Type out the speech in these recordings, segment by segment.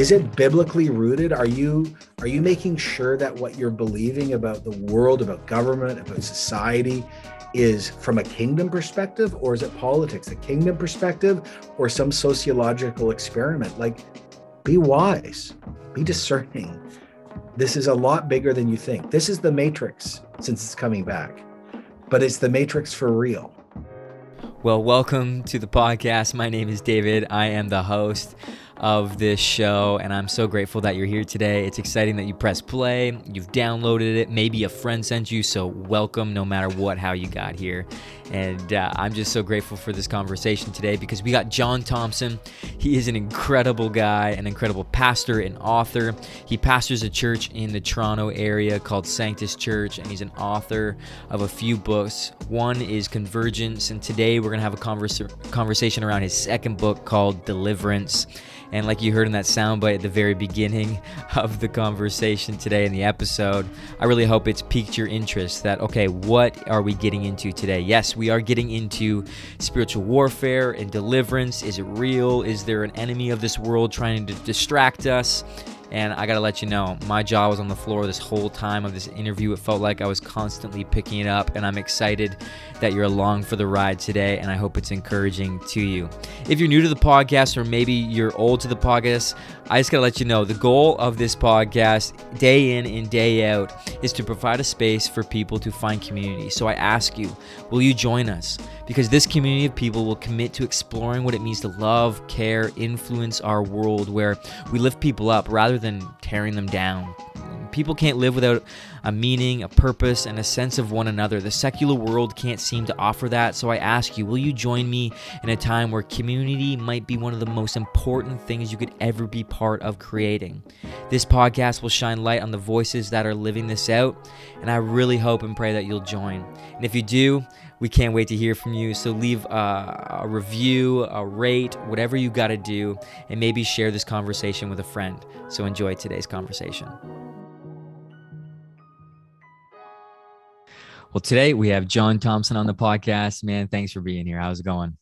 is it biblically rooted? Are you are you making sure that what you're believing about the world, about government, about society is from a kingdom perspective or is it politics, a kingdom perspective or some sociological experiment? Like be wise, be discerning. This is a lot bigger than you think. This is the matrix since it's coming back. But it's the matrix for real. Well, welcome to the podcast. My name is David. I am the host of this show, and I'm so grateful that you're here today. It's exciting that you press play, you've downloaded it, maybe a friend sent you, so welcome no matter what, how you got here. And uh, I'm just so grateful for this conversation today because we got Jon Thompson. He is an incredible guy, an incredible pastor and author. He pastors a church in the Toronto area called Sanctus Church, and he's an author of a few books. One is Convergence, and today we're going to have a conversa- conversation around his second book called Deliverance. And like you heard in that soundbite at the very beginning of the conversation today in the episode, I really hope it's piqued your interest that, okay, what are we getting into today? Yes, we are getting into spiritual warfare and deliverance. Is it real? Is there an enemy of this world trying to distract us? And I gotta let you know, my jaw was on the floor this whole time of this interview. It felt like I was constantly picking it up, and I'm excited that you're along for the ride today, and I hope it's encouraging to you. If you're new to the podcast, or maybe you're old to the podcast, I just gotta let you know the goal of this podcast, day in and day out, is to provide a space for people to find community. So I ask you, will you join us? Because this community of people will commit to exploring what it means to love, care, influence our world, where we lift people up rather than tearing them down. People can't live without a meaning, a purpose, and a sense of one another. The secular world can't seem to offer that, so I ask you, will you join me in a time where community might be one of the most important things you could ever be part of creating? This podcast will shine light on the voices that are living this out, and I really hope and pray that you'll join. And if you do, we can't wait to hear from you. So leave a, a review, a rate, whatever you got to do, and maybe share this conversation with a friend. So enjoy today's conversation. Well, today we have Jon Thompson on the podcast. Man, thanks for being here. How's it going?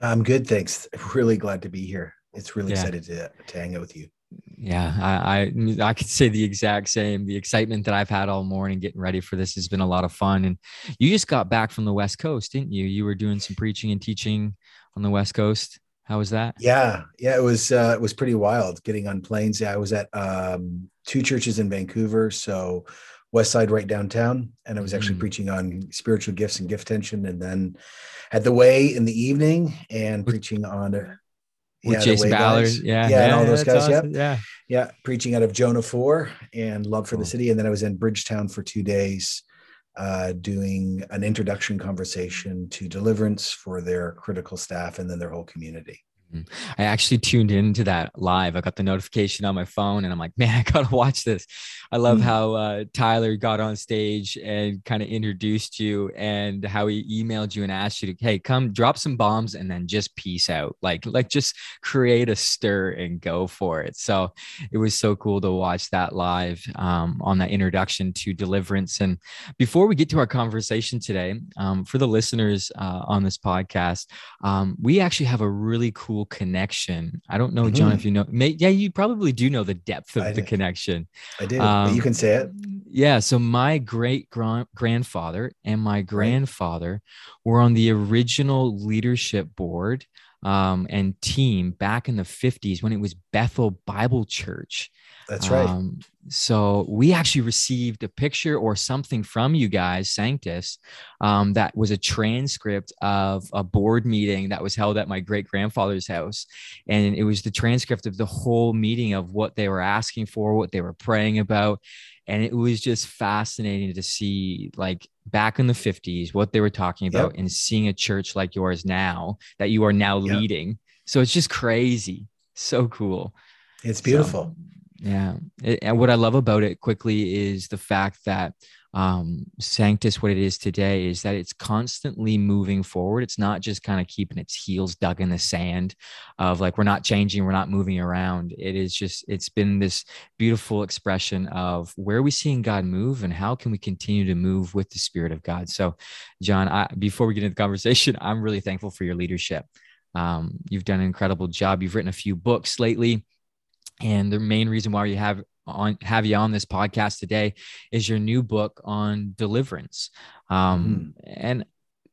I'm good, thanks. Really glad to be here. It's really yeah. excited to, to hang out with you. Yeah, I, I I could say the exact same. The excitement that I've had all morning getting ready for this has been a lot of fun. And you just got back from the West Coast, didn't you? You were doing some preaching and teaching on the West Coast. How was that? Yeah, yeah, it was uh, it was pretty wild getting on planes. Yeah, I was at um, two churches in Vancouver, so West Side right downtown, and I was actually mm. preaching on spiritual gifts and gift tension, and then at the Way in the evening and preaching on uh, with yeah, Jason Ballard, yeah, yeah, yeah, and all those guys, awesome. yeah, yeah, yeah, preaching out of Jonah four and love for cool. the city, and then I was in Bridgetown for two days, uh, doing an introduction conversation to deliverance for their critical staff and then their whole community. Mm-hmm. I actually tuned into that live. I got the notification on my phone and I'm like, man, I got to watch this. I love mm-hmm. how uh, Tyler got on stage and kind of introduced you and how he emailed you and asked you to, hey, come drop some bombs and then just peace out. Like, like just create a stir and go for it. So it was so cool to watch that live um, on that introduction to deliverance. And before we get to our conversation today, um, for the listeners uh, on this podcast, um, we actually have a really cool connection. I don't know, Jon, mm-hmm. if you know. May, yeah, you probably do know the depth of I the did. connection. I do. Um, you can say it. Yeah. So my great grandfather and my grandfather were on the original leadership board um, and team back in the 50s when it was Bethel Bible Church. That's right. Um, so we actually received a picture or something from you guys, Sanctus, um, that was a transcript of a board meeting that was held at my great grandfather's house, and it was the transcript of the whole meeting of what they were asking for, what they were praying about, and it was just fascinating to see like back in the 50s what they were talking about yep. and seeing a church like yours now that you are now yep. leading so it's just crazy so cool it's beautiful so, yeah. And what I love about it quickly is the fact that um, Sanctus, what it is today, is that it's constantly moving forward. It's not just kind of keeping its heels dug in the sand of like, we're not changing, we're not moving around. It is just, it's been this beautiful expression of where are we seeing God move and how can we continue to move with the Spirit of God. So, Jon, I, before we get into the conversation, I'm really thankful for your leadership. Um, you've done an incredible job. You've written a few books lately And the main reason why we have on have you on this podcast today is your new book on deliverance. Um, mm-hmm. And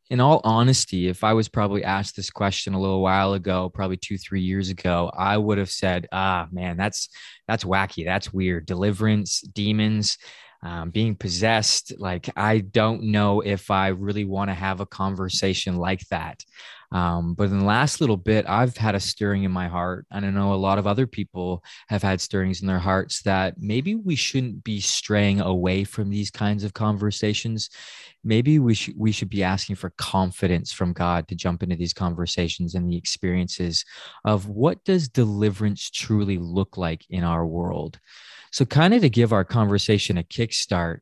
in all honesty, if I was probably asked this question a little while ago, probably two, three years ago, I would have said, ah, man, that's that's wacky. That's weird. Deliverance, demons, um, being possessed. Like, I don't know if I really want to have a conversation like that. Um, but in the last little bit, I've had a stirring in my heart. And I know a lot of other people have had stirrings in their hearts that maybe we shouldn't be straying away from these kinds of conversations. Maybe we should we should be asking for confidence from God to jump into these conversations and the experiences of what does deliverance truly look like in our world. So, kind of to give our conversation a kickstart,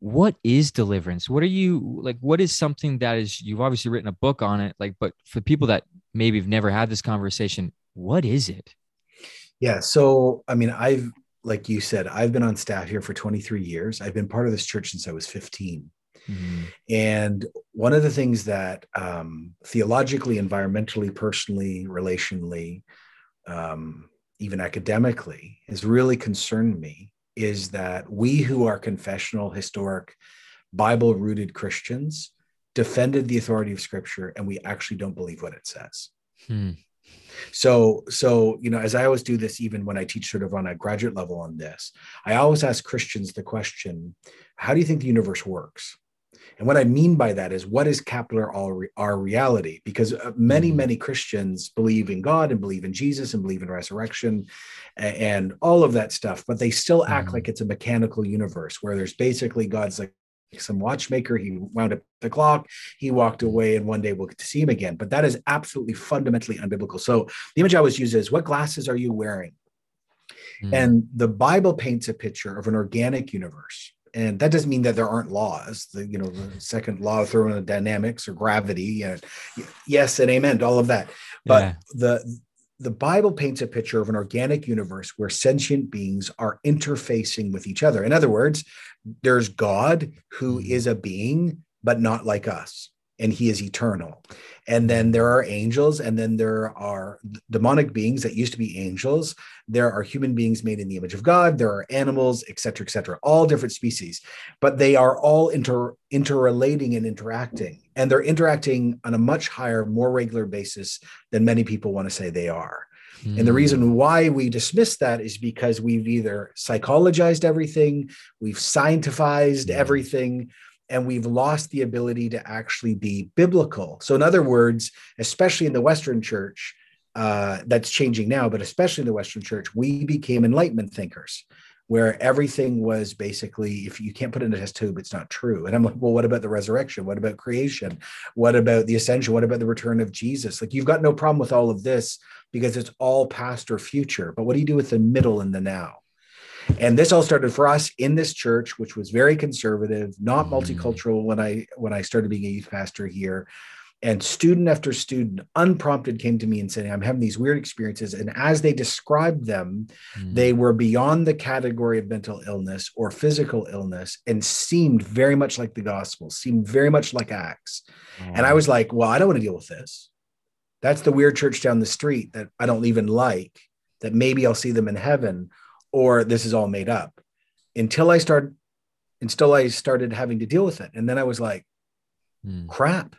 what is deliverance? What are you like what is something that is you've obviously written a book on it like but for people that maybe have never had this conversation what is it? Yeah so i mean i've like you said i've been on staff here for 23 years. I've been part of this church since i was 15 mm-hmm. and one of the things that um, theologically environmentally personally relationally um, even academically has really concerned me is that we who are confessional, historic, Bible rooted Christians defended the authority of Scripture and we actually don't believe what it says. Hmm. So, so you know, as I always do this, even when I teach sort of on a graduate level on this, I always ask Christians the question: How do you think the universe works? And what I mean by that is, what is capital R, reality? Because uh, many, mm-hmm. many Christians believe in God and believe in Jesus and believe in resurrection and, and all of that stuff, but they still act mm-hmm. like it's a mechanical universe where there's basically God's like some watchmaker. He wound up the clock. He walked away, and one day we'll get to see him again. But that is absolutely fundamentally unbiblical. So the image I always use is, what glasses are you wearing? Mm. And the Bible paints a picture of an organic universe and that doesn't mean that there aren't laws the you know the second law of thermodynamics or gravity and yes and amen to all of that but yeah. the the bible paints a picture of an organic universe where sentient beings are interfacing with each other in other words there's god who mm-hmm. a being but not like us and he is eternal. And then there are angels, and then there are demonic beings that used to be angels. There are human beings made in the image of God. There are animals, et cetera, et cetera, all different species, but they are all inter interrelating and interacting. And they're interacting on a much higher, more regular basis than many people want to say they are. And the hmm. reason why we dismiss that is because we've either psychologized everything, we've scientified everything, and we've lost the ability to actually be biblical. So, in other words, especially in the Western church, uh, that's changing now, but especially in the Western church, we became Enlightenment thinkers, where everything was basically if you can't put it in a test tube, it's not true. And I'm like, well, what about the resurrection? What about creation? What about the ascension? What about the return of Jesus? Like, you've got no problem with all of this because it's all past or future. But what do you do with the middle and the now? And this all started for us in this church which was very conservative not mm. multicultural when i when i started being a youth pastor here and student after student unprompted came to me and said i'm having these weird experiences and as they described them mm. they were beyond the category of mental illness or physical illness and seemed very much like the gospel seemed very much like acts oh. and i was like well i don't want to deal with this that's the weird church down the street that i don't even like that maybe i'll see them in heaven or this is all made up until I started until I started having to deal with it. And then I was like, hmm. crap,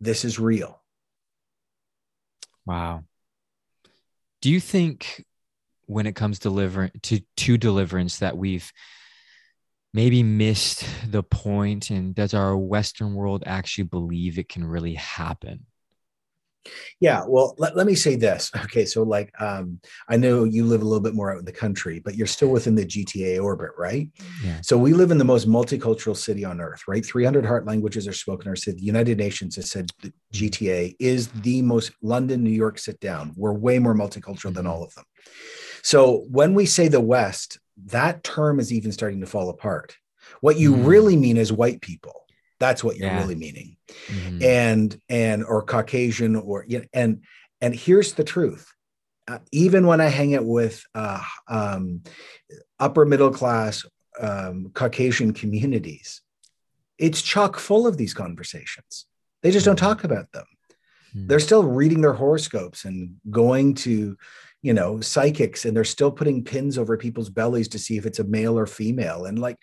this is real. Wow. Do you think when it comes deliver to to deliverance that we've maybe missed the point and does our western world actually believe it can really happen yeah, well, let, let me say this. Okay, so like um, I know you live a little bit more out in the country, but you're still within the GTA orbit, right? Yeah. So we live in the most multicultural city on earth, right? 300 heart languages are spoken in our city. The United Nations has said the GTA is the most London, New York sit down. We're way more multicultural than mm-hmm. all of them. So when we say the West, that term is even starting to fall apart. What you mm. really mean is white people that's what you're yeah. really meaning. Mm-hmm. And and or Caucasian or you know, and and here's the truth. Uh, even when I hang out with uh, um, upper middle class um, Caucasian communities, it's chock full of these conversations. They just don't mm-hmm. talk about them. Mm-hmm. They're still reading their horoscopes and going to, you know psychics and they're still putting pins over people's bellies to see if it's a male or female and like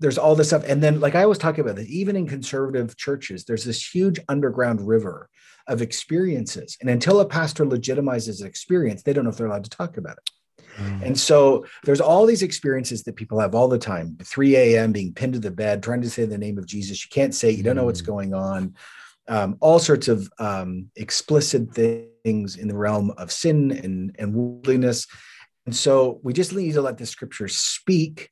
there's all this stuff and then like i was talking about this even in conservative churches there's this huge underground river of experiences and until a pastor legitimizes an experience they don't know if they're allowed to talk about it Mm. And so there's all these experiences that people have all the time 3 a.m. being pinned to the bed, trying to say the name of Jesus. You can't say, you don't know what's mm. going on. Um, all sorts of um, explicit things in the realm of sin and, and worldliness. And so we just need to let the scripture speak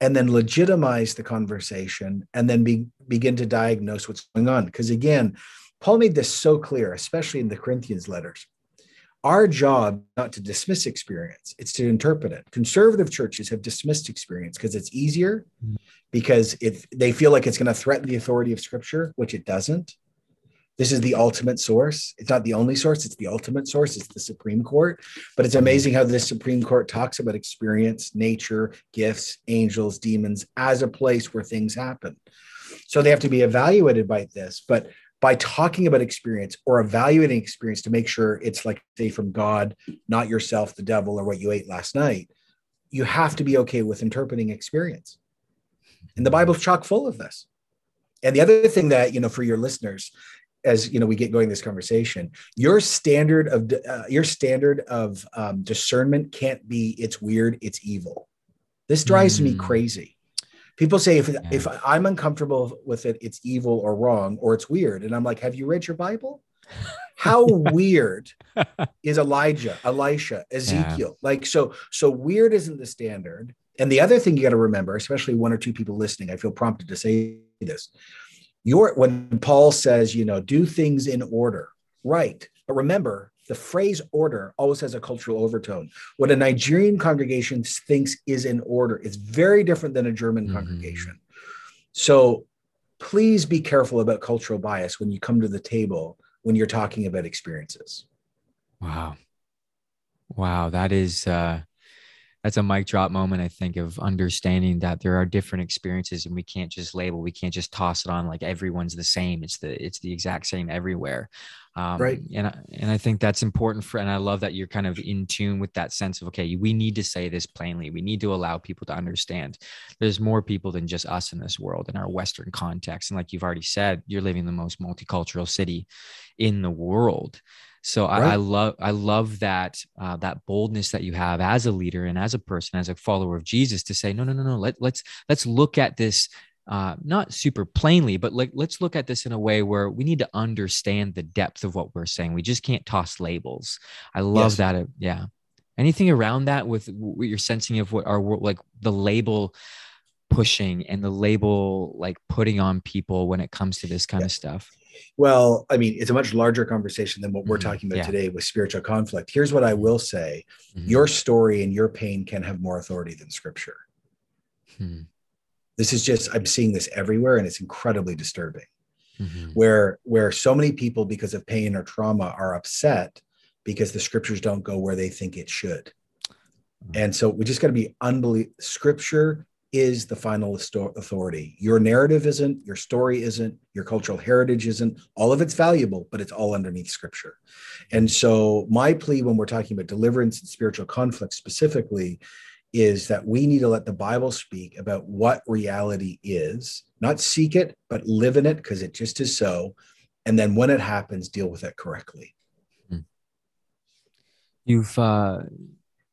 and then legitimize the conversation and then be, begin to diagnose what's going on. Because again, Paul made this so clear, especially in the Corinthians letters our job not to dismiss experience it's to interpret it conservative churches have dismissed experience because it's easier mm. because if they feel like it's going to threaten the authority of scripture which it doesn't this is the ultimate source. It's not the only source. It's the ultimate source. It's the supreme court. But it's amazing how this supreme court talks about experience nature gifts angels demons as a place where things happen. So they have to be evaluated by this. But by talking about experience or evaluating experience to make sure it's like say from God, not yourself, the devil, or what you ate last night, you have to be okay with interpreting experience. And the Bible's chock full of this. And the other thing that, you know, for your listeners, as you know, we get going this conversation, your standard of uh, your standard of um, discernment can't be it's weird, it's evil. This drives mm. me crazy people say if yeah. if i'm uncomfortable with it it's evil or wrong or it's weird and i'm like have you read your bible how weird is elijah elisha ezekiel yeah. like so so weird isn't the standard and the other thing you got to remember especially one or two people listening i feel prompted to say this your when paul says you know do things in order right but remember the phrase order always has a cultural overtone. What a Nigerian congregation thinks is in order is very different than a German mm-hmm. congregation. So please be careful about cultural bias when you come to the table when you're talking about experiences. Wow. Wow. That is, uh, that's a mic drop moment i think of understanding that there are different experiences and we can't just label we can't just toss it on like everyone's the same. It's the it's the exact same everywhere. Um, right. and I, and I think that's important for and I love that you're kind of in tune with that sense of okay we need to say this plainly. We need to allow people to understand there's more people than just us in this world in our western context. And like you've already said you're living the most multicultural city in the world so right. I, I, love I love that uh, that boldness that you have as a leader and as a person, as a follower of Jesus, to say no, no, no, no. Let let's let's look at this uh, not super plainly, but like let's look at this in a way where we need to understand the depth of what we're saying. We just can't toss labels. I love yes. that. Uh, yeah. Anything around that with what you're sensing of what our world, like the label pushing and the label like putting on people when it comes to this kind yeah. of stuff. Well, I mean, it's a much larger conversation than what we're mm-hmm. talking about yeah. today with spiritual conflict. Here's what I will say mm-hmm. your story and your pain can have more authority than scripture. Hmm. This is just, I'm seeing this everywhere and it's incredibly disturbing. Mm-hmm. Where where so many people because of pain or trauma are upset because the scriptures don't go where they think it should. Mm-hmm. And so we just got to be unbelievable. Scripture is the final authority. Your narrative isn't, your story isn't, your cultural heritage isn't. All of it's valuable, but it's all underneath scripture. And so, my plea when we're talking about deliverance and spiritual conflict specifically is that we need to let the Bible speak about what reality is, not seek it, but live in it because it just is so. And then when it happens, deal with it correctly. Hmm. You've, uh,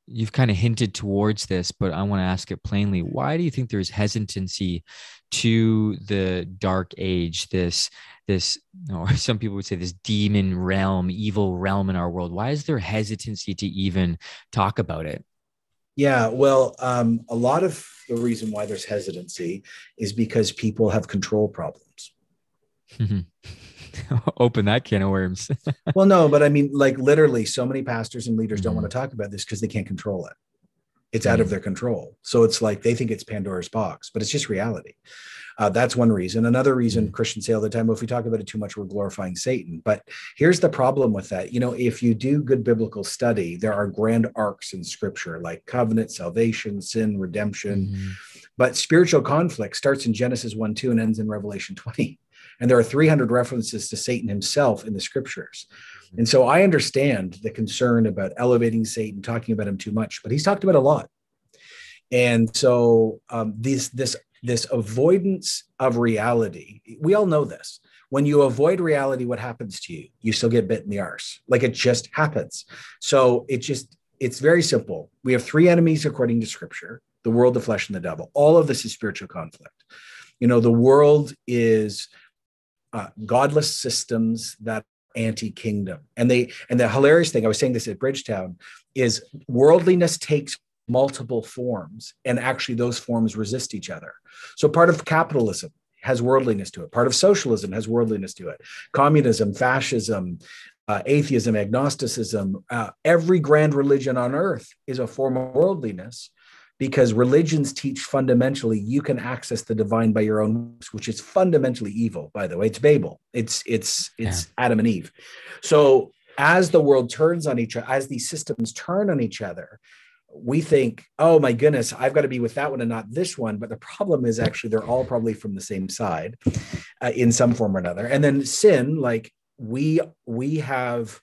you've kind of hinted towards this, but I want to ask it plainly. Why do you think there's hesitancy to the dark age, this, this, or some people would say this demon realm, evil realm in our world? Why is there hesitancy to even talk about it? Yeah, well, um, a lot of the reason why there's hesitancy is because people have control problems. open that can of worms. well, no, but I mean, like literally, so many pastors and leaders mm-hmm. don't want to talk about this because they can't control it. It's mm-hmm. out of mm-hmm. their control. So it's like they think it's Pandora's box, but it's just reality. Uh, that's one reason. Another reason mm-hmm. Christians say all the time, well, if we talk about it too much, we're glorifying Satan. But here's the problem with that. You know, if you do good biblical study, there are grand arcs in scripture like covenant, salvation, sin, redemption. Mm-hmm. But spiritual conflict starts in Genesis 1 2 and ends in Revelation 20. And there are 300 references to Satan himself in the scriptures. And so I understand the concern about elevating Satan, talking about him too much, but he's talked about a lot. And so um, this this this avoidance of reality, we all know this. When you avoid reality, what happens to you? You still get bit in the arse. Like it just happens. So it just it's very simple. We have three enemies according to scripture the world, the flesh, and the devil. All of this is spiritual conflict. You know, the world is uh, godless systems that anti-kingdom. And they and the hilarious thing i was saying this at bridgetown is worldliness takes multiple forms and actually those forms resist each other. So part of capitalism has worldliness to it. Part of socialism has worldliness to it. Communism fascism uh, atheism agnosticism uh, every grand religion on earth is a form of worldliness because religions teach fundamentally you can access the divine by your own which is fundamentally evil by the way. It's babel. It's it's it's yeah. adam and eve. So as the world turns on each other as these systems turn on each other we think oh my goodness i've got to be with that one and not this one. But the problem is actually they're all probably from the same side uh, in some form or another. And then sin like we we have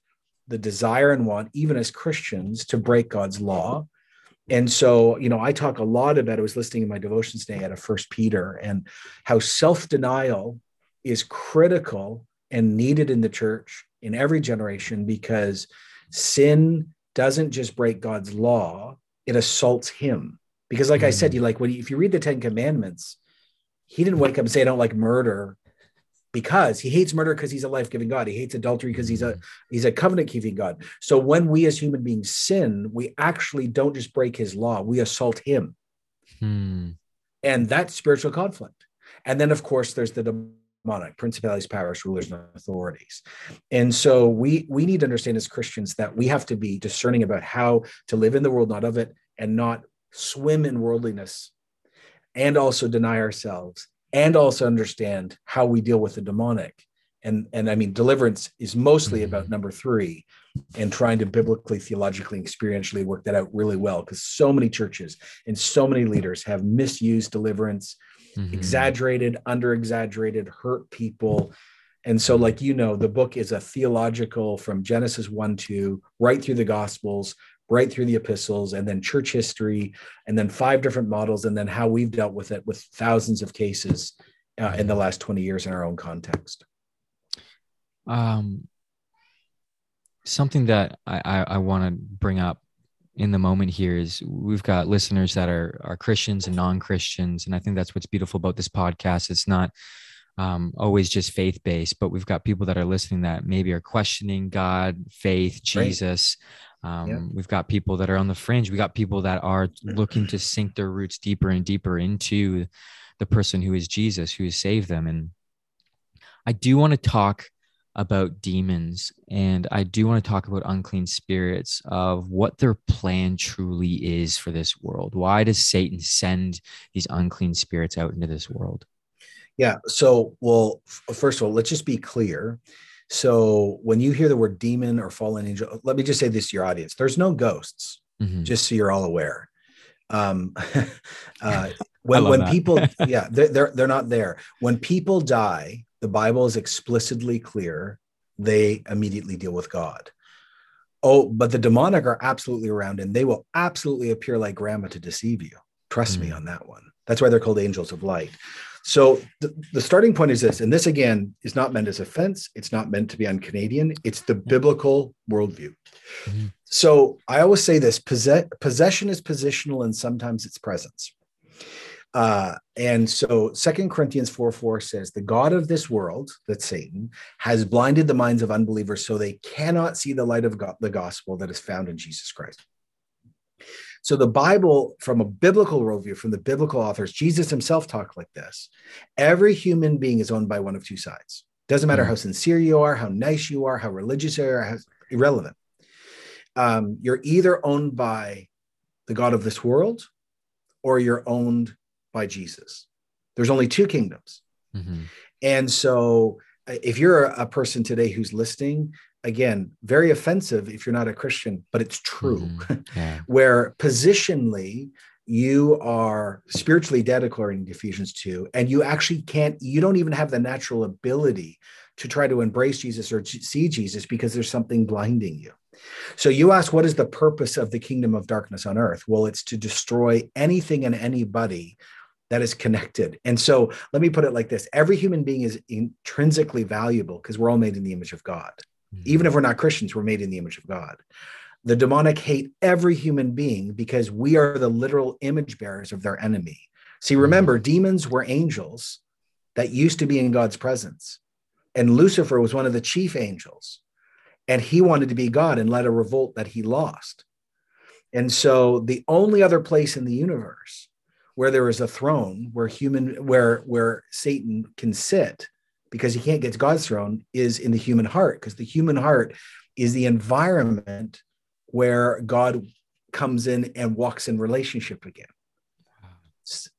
the desire and want even as christians to break god's law and so you know i talk a lot about i was listening in my devotions today at a first peter and how self-denial is critical and needed in the church in every generation because sin doesn't just break god's law it assaults him because like mm-hmm. i said mm. you like when you, if you read the 10 commandments he didn't wake up and say i don't like murder because he hates murder because he's a life-giving God. He hates adultery because he's a he's a covenant-keeping God. So when we as human beings sin, we actually don't just break his law, we assault him. Hmm. And that's spiritual conflict. And then of course there's the demonic principalities, powers, rulers, and authorities. And so we we need to understand as Christians that we have to be discerning about how to live in the world, not of it, and not swim in worldliness and also deny ourselves and also understand how we deal with the demonic and and i mean deliverance is mostly mm-hmm. about number three and trying to biblically theologically experientially work that out really well because so many churches and so many leaders have misused deliverance mm-hmm. exaggerated under exaggerated hurt people and so like you know the book is a theological from genesis 1 2 right through the gospels right through the epistles and then church history and then five different models and then how we've dealt with it with thousands of cases uh, in the last 20 years in our own context. Um, something that i, I, I want to bring up in the moment here is we've got listeners that are are christians and non-christians and i think that's what's beautiful about this podcast. It's not um, always just faith based, but we've got people that are listening that maybe are questioning God, faith, Jesus. Um, yeah. We've got people that are on the fringe. We got people that are looking to sink their roots deeper and deeper into the person who is Jesus, who has saved them. And I do want to talk about demons and I do want to talk about unclean spirits of what their plan truly is for this world. Why does Satan send these unclean spirits out into this world? Yeah. So, well, first of all, let's just be clear so when you hear the word demon or fallen angel, let me just say this to your audience: there's no ghosts, mm-hmm. just so you're all aware. Um, uh, when when that. people, yeah, they're, they're they're not there. When people die, the Bible is explicitly clear; they immediately deal with God. Oh, but the demonic are absolutely around, and they will absolutely appear like grandma to deceive you. Trust mm-hmm. me mm. on that one. That's why they're called angels of light. So the, the starting point is this, and this again is not meant as offense. It's not meant to be un-Canadian. It's the biblical worldview. Mm-hmm. So I always say this: possess, possession is positional, and sometimes it's presence. Uh, and so Second Corinthians 4 4 says, The God of this world, that's Satan, has blinded the minds of unbelievers so they cannot see the light of God, the gospel that is found in Jesus Christ. So the Bible, from a biblical worldview, from the biblical authors, Jesus himself talked like this. Every human being is owned by one of two sides. Doesn't matter mm-hmm. how sincere you are, how nice you are, how religious you are, how, irrelevant. Um, you're either owned by the God of this world or you're owned by Jesus. There's only two kingdoms. Mm-hmm. And so uh, if you're a person today who's listening again very offensive if you're not a christian but it's true mm, yeah. where positionally you are spiritually dead according to ephesians 2 and you actually can't you don't even have the natural ability to try to embrace Jesus or see Jesus because there's something blinding you. So you ask, what is the purpose of the kingdom of darkness on earth? Well, it's to destroy anything and anybody that is connected. And so let me put it like this every human being is intrinsically valuable because we're all made in the image of God. Mm-hmm. Even if we're not Christians, we're made in the image of God. The demonic hate every human being because we are the literal image bearers of their enemy. See, remember, mm-hmm. demons were angels that used to be in God's presence. And Lucifer was one of the chief angels. And he wanted to be God and led a revolt that he lost. And so the only other place in the universe where there is a throne where human where where Satan can sit because he can't get to God's throne is in the human heart because the human heart is the environment where God comes in and walks in relationship again.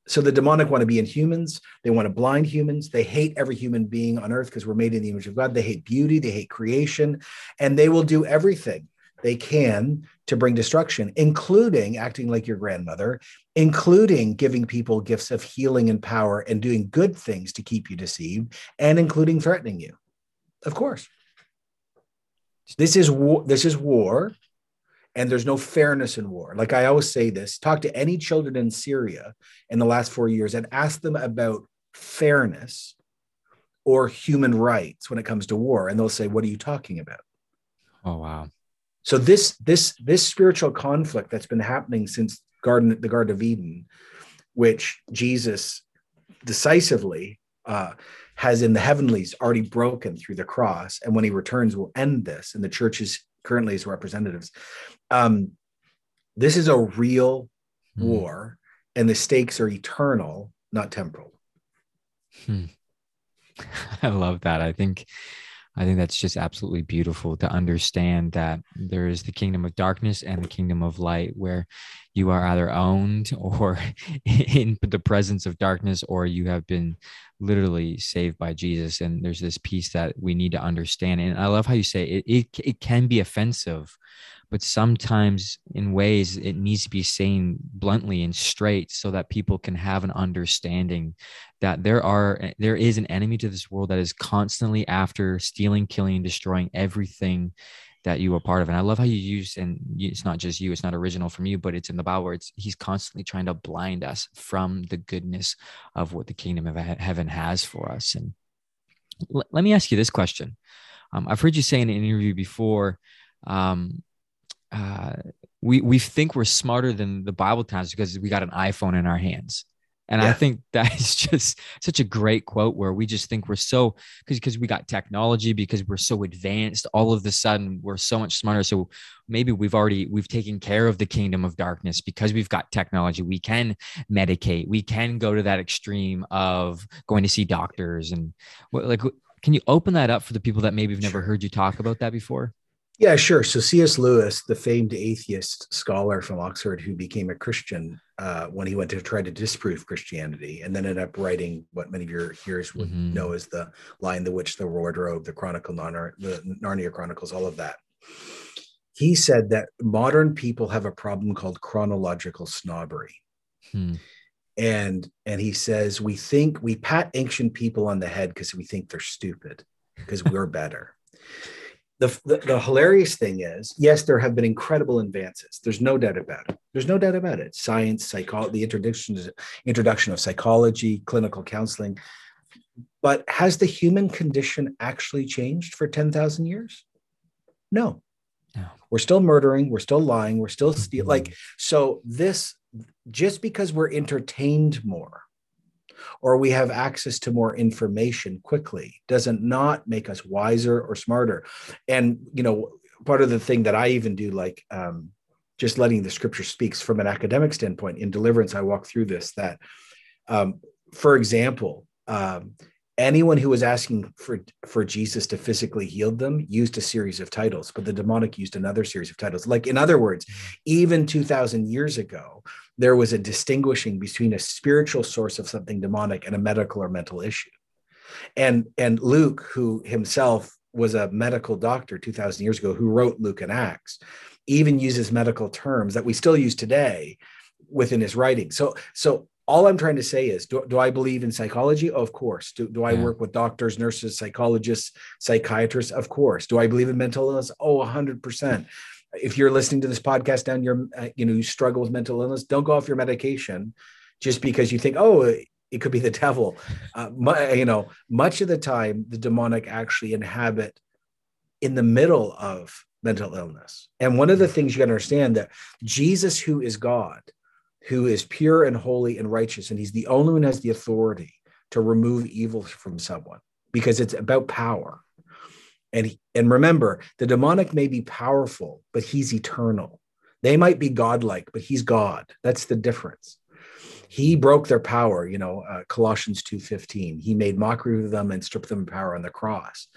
So the demonic want to be in humans. They want to blind humans. They hate every human being on earth because we're made in the image of God. They hate beauty. They hate creation. And they will do everything they can to bring destruction, including acting like your grandmother, including giving people gifts of healing and power and doing good things to keep you deceived, and including threatening you. Of course. This is war. This is war and there's no fairness in war. Like I always say this talk to any children in Syria in the last four years and ask them about fairness or human rights when it comes to war. And they'll say, What are you talking about? Oh, wow. So this this this spiritual conflict that's been happening since Garden the Garden of Eden, which Jesus decisively uh, has in the heavenlies already broken through the cross, and when he returns will end this, and the church is currently as representatives. Um, this is a real mm. war, and the stakes are eternal, not temporal. Hmm. I love that. I think I think that's just absolutely beautiful to understand that there is the kingdom of darkness and the kingdom of light, where you are either owned or in the presence of darkness, or you have been literally saved by Jesus. And there's this piece that we need to understand. And I love how you say it, it, it can be offensive but sometimes in ways it needs to be saying bluntly and straight so that people can have an understanding that there are there is an enemy to this world that is constantly after stealing killing destroying everything that you are part of. And i love how you use and it's not just you it's not original from you but it's in the bible where it's he's constantly trying to blind us from the goodness of what the kingdom of heaven has for us. And let me ask you this question. Um, i've heard you say in an interview before um, uh, we we think we're smarter than the Bible times because we got an iPhone in our hands. And yeah. I think that is just such a great quote where we just think we're so because because we got technology because we're so advanced all of a sudden we're so much smarter. So maybe we've already we've taken care of the kingdom of darkness because we've got technology. We can medicate. We can go to that extreme of going to see doctors and like can you open that up for the people that maybe have never heard you talk about that before yeah, sure. So C.S. Lewis, the famed atheist scholar from Oxford who became a Christian uh, when he went to try to disprove Christianity and then ended up writing what many of your hearers would mm-hmm. know as the Lion, the Witch, the Wardrobe, the Chronicle, the Narnia Chronicles, all of that. He said that modern people have a problem called chronological snobbery. Hmm. And and he says we think we pat ancient people on the head because we think they're stupid because we're better the, the, the, hilarious thing is, yes, there have been incredible advances. There's no doubt about it. There's no doubt about it. Science, psychology, the introduction, introduction of psychology, clinical counseling. But has the human condition actually changed for 10,000 years? No. no. We're still murdering. We're still lying. We're still stealing. Mm-hmm. Like, so this, just because we're entertained more, or we have access to more information quickly doesn't not make us wiser or smarter. And you know part of the thing that i even do like um, just letting the scripture speaks from an academic standpoint in deliverance i walk through this that um, for example um, anyone who was asking for for jesus to physically heal them used a series of titles but the demonic used another series of titles like in other words even 2000 years ago there was a distinguishing between a spiritual source of something demonic and a medical or mental issue. And and Luke, who himself was a medical doctor 2000 years ago who wrote Luke and Acts, even uses medical terms that we still use today within his writing. So so all I'm trying to say is, do, do I believe in psychology? Of course. Do, do I Yeah. work with doctors, nurses, psychologists, psychiatrists? Of course. Do I believe in mental illness? Oh, 100%. If you're listening to this podcast down your, uh, you know, you struggle with mental illness, don't go off your medication just because you think, oh, it could be the devil. Uh, mu- you know, much of the time, the demonic actually inhabit in the middle of mental illness. And one of the things you got to understand that Jesus, who is God, who is pure and holy and righteous, and he's the only one who has the authority to remove evil from someone because it's about power. And, and remember, the demonic may be powerful, but he's eternal. They might be godlike, but he's God. That's the difference. He broke their power, you know, uh, Colossians 2:15. He made mockery of them and stripped them of power on the cross.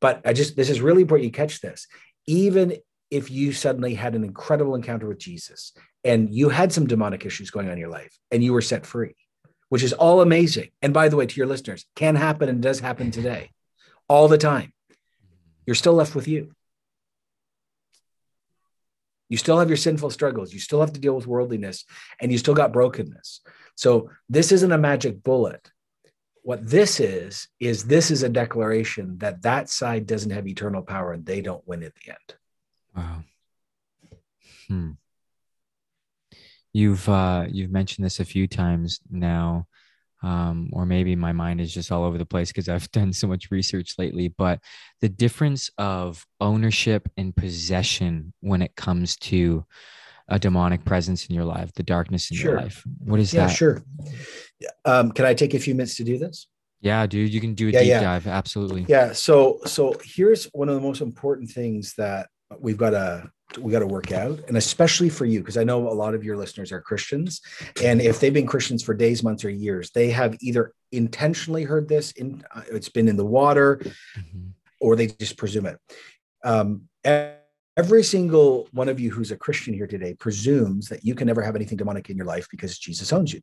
But I just this is really important you catch this. Even if you suddenly had an incredible encounter with Jesus and you had some demonic issues going on in your life and you were set free, which is all amazing. And by the way, to your listeners, can happen and does happen today all the time. You're still left with you. You still have your sinful struggles. You still have to deal with worldliness and you still got brokenness. So this isn't a magic bullet. What this is, is this is a declaration that that side doesn't have eternal power and they don't win at the end. Wow. Hmm. You've uh you've mentioned this a few times now. Um, or maybe my mind is just all over the place because I've done so much research lately. But the difference of ownership and possession when it comes to a demonic presence in your life, the darkness in Sure. your life. What is that? Yeah, that? sure. Um, can I take a few minutes to do this? Yeah, dude, you can do a Yeah, deep yeah. dive. Absolutely. Yeah. So so here's one of the most important things that we've got to we got to work out, and especially for you, because I know a lot of your listeners are Christians, and if they've been Christians for days, months, or years, they have either intentionally heard this, in uh, it's been in the water, Mhm. or they just presume it. Um, every single one of you who's a Christian here today presumes that you can never have anything demonic in your life because Jesus owns you,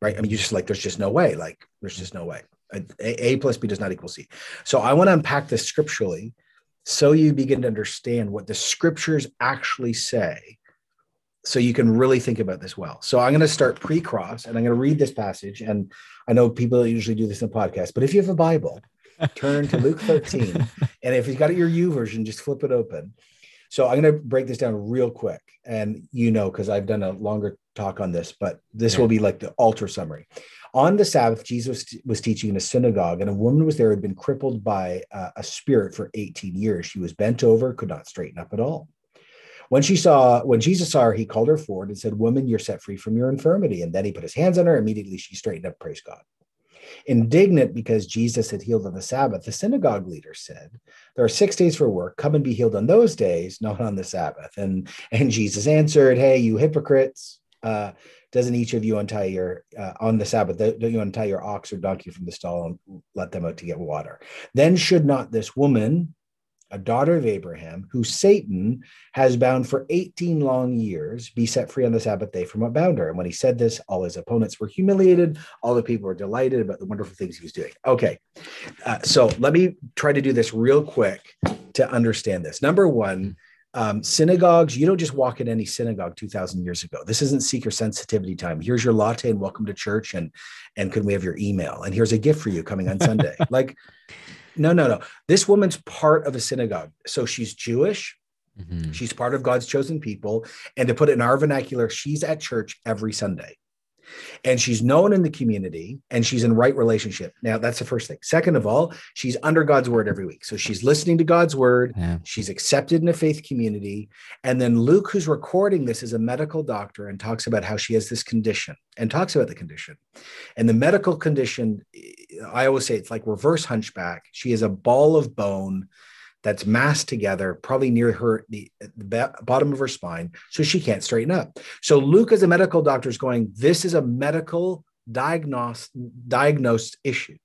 right? I mean, you just like, there's just no way. Like, there's just no way. A, A plus B does not equal C. So I want to unpack this scripturally so you begin to understand what the scriptures actually say so you can really think about this well. So I'm going to start pre-cross and I'm going to read this passage. And I know people usually do this in podcasts, but if you have a Bible, turn to Luke 13. And if you've got your YouVersion, just flip it open. So I'm going to break this down real quick. And you know, because I've done a longer talk on this, but this Yeah. will be like the altar summary. On the Sabbath, Jesus was teaching in a synagogue, and a woman was there who had been crippled by uh, a spirit for 18 years. She was bent over, could not straighten up at all. When she saw, when Jesus saw her, he called her forward and said, Woman, you're set free from your infirmity. And then he put his hands on her. Immediately she straightened up, praise God. Indignant because Jesus had healed on the Sabbath, the synagogue leader said, There are six days for work. Come and be healed on those days, not on the Sabbath. And, and Jesus answered, Hey, you hypocrites, uh, doesn't each of you untie your, uh, on the Sabbath, don't you untie your ox or donkey from the stall and let them out to get water? Then should not this woman, a daughter of Abraham, who Satan has bound for 18 long years, be set free on the Sabbath day from what bound her? And when he said this, all his opponents were humiliated. All the people were delighted about the wonderful things he was doing. Okay. Uh, so let me try to do this real quick to understand this. Number one, um, synagogues, you don't just walk in any synagogue 2000 years ago. This isn't seeker sensitivity time. Here's your latte and welcome to church. And, and can we have your email? And here's a gift for you coming on Sunday. like, no, no, no. This woman's part of a synagogue. So she's Jewish. Mhm. She's part of God's chosen people. And to put it in our vernacular, she's at church every Sunday. And she's known in the community and she's in right relationship. Now, that's the first thing. Second of all, she's under God's word every week. So she's listening to God's word. Yeah. She's accepted in a faith community. And then Luke, who's recording this, is a medical doctor and talks about how she has this condition and talks about the condition. And the medical condition, I always say it's like reverse hunchback. She is a ball of bone that's massed together, probably near her the, the bottom of her spine, so she can't straighten up. So Luke, as a medical doctor, is going, "This is a medical diagnosed diagnosed issue."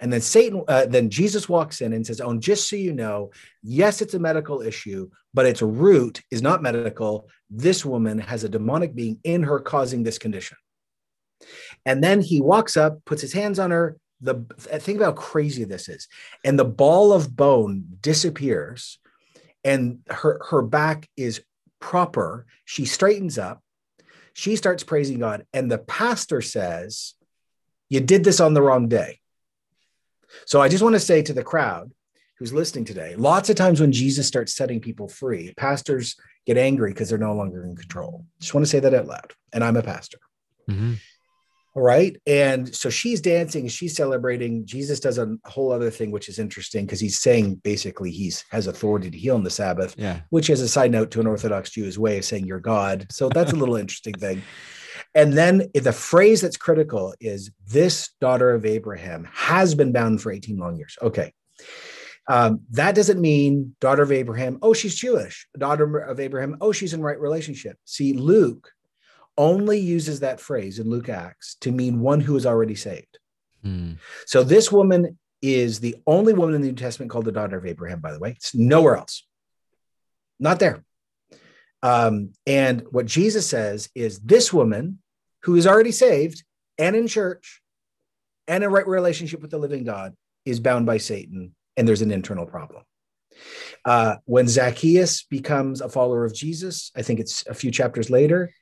And then Satan, uh, then Jesus walks in and says, "Oh, and just so you know, yes, it's a medical issue, but its root is not medical. This woman has a demonic being in her causing this condition." And then he walks up, puts his hands on her. The think about how crazy this is, and the ball of bone disappears, and her her back is proper. She straightens up. She starts praising God, and the pastor says, You did this on the wrong day. So I just want to say to the crowd who's listening today lots of times when Jesus starts setting people free, pastors get angry because they're no longer in control. Just want to say that out loud. And I'm a pastor. Mm-hmm. Right. And so she's dancing, she's celebrating. Jesus does a whole other thing, which is interesting because he's saying basically he's has authority to heal on the Sabbath, yeah. which is a side note to an Orthodox Jewish way of saying you're God. So that's a little interesting thing. And then the phrase that's critical is this daughter of Abraham has been bound for 18 long years. Okay. Um, that doesn't mean daughter of Abraham, oh, she's Jewish. Daughter of Abraham, oh, she's in right relationship. See, Luke only uses that phrase in Luke Acts to mean one who is already saved. Hmm. So this woman is the only woman in the New Testament called the daughter of Abraham, by the way. It's nowhere else. Not there. Um, and what Jesus says is this woman who is already saved and in church and in right relationship with the living God is bound by Satan, and there's an internal problem. Uh, when Zacchaeus becomes a follower of Jesus, I think it's a few chapters later,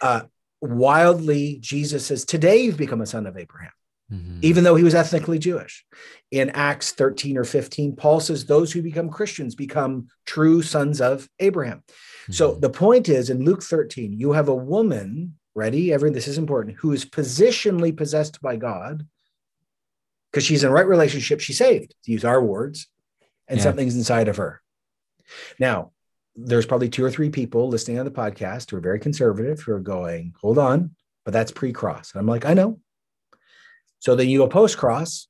uh, wildly, Jesus says, Today you've become a son of Abraham, mm-hmm. even though he was ethnically Jewish. In Acts 13 or 15, Paul says, Those who become Christians become true sons of Abraham. Mm-hmm. So the point is in Luke 13, you have a woman, ready? Every this is important, who is positionally possessed by God because she's in right relationship. She's saved, to use our words, and yeah. something's inside of her. Now, there's probably two or three people listening on the podcast who are very conservative who are going, hold on, but that's pre cross. And I'm like, I know. So then you go post cross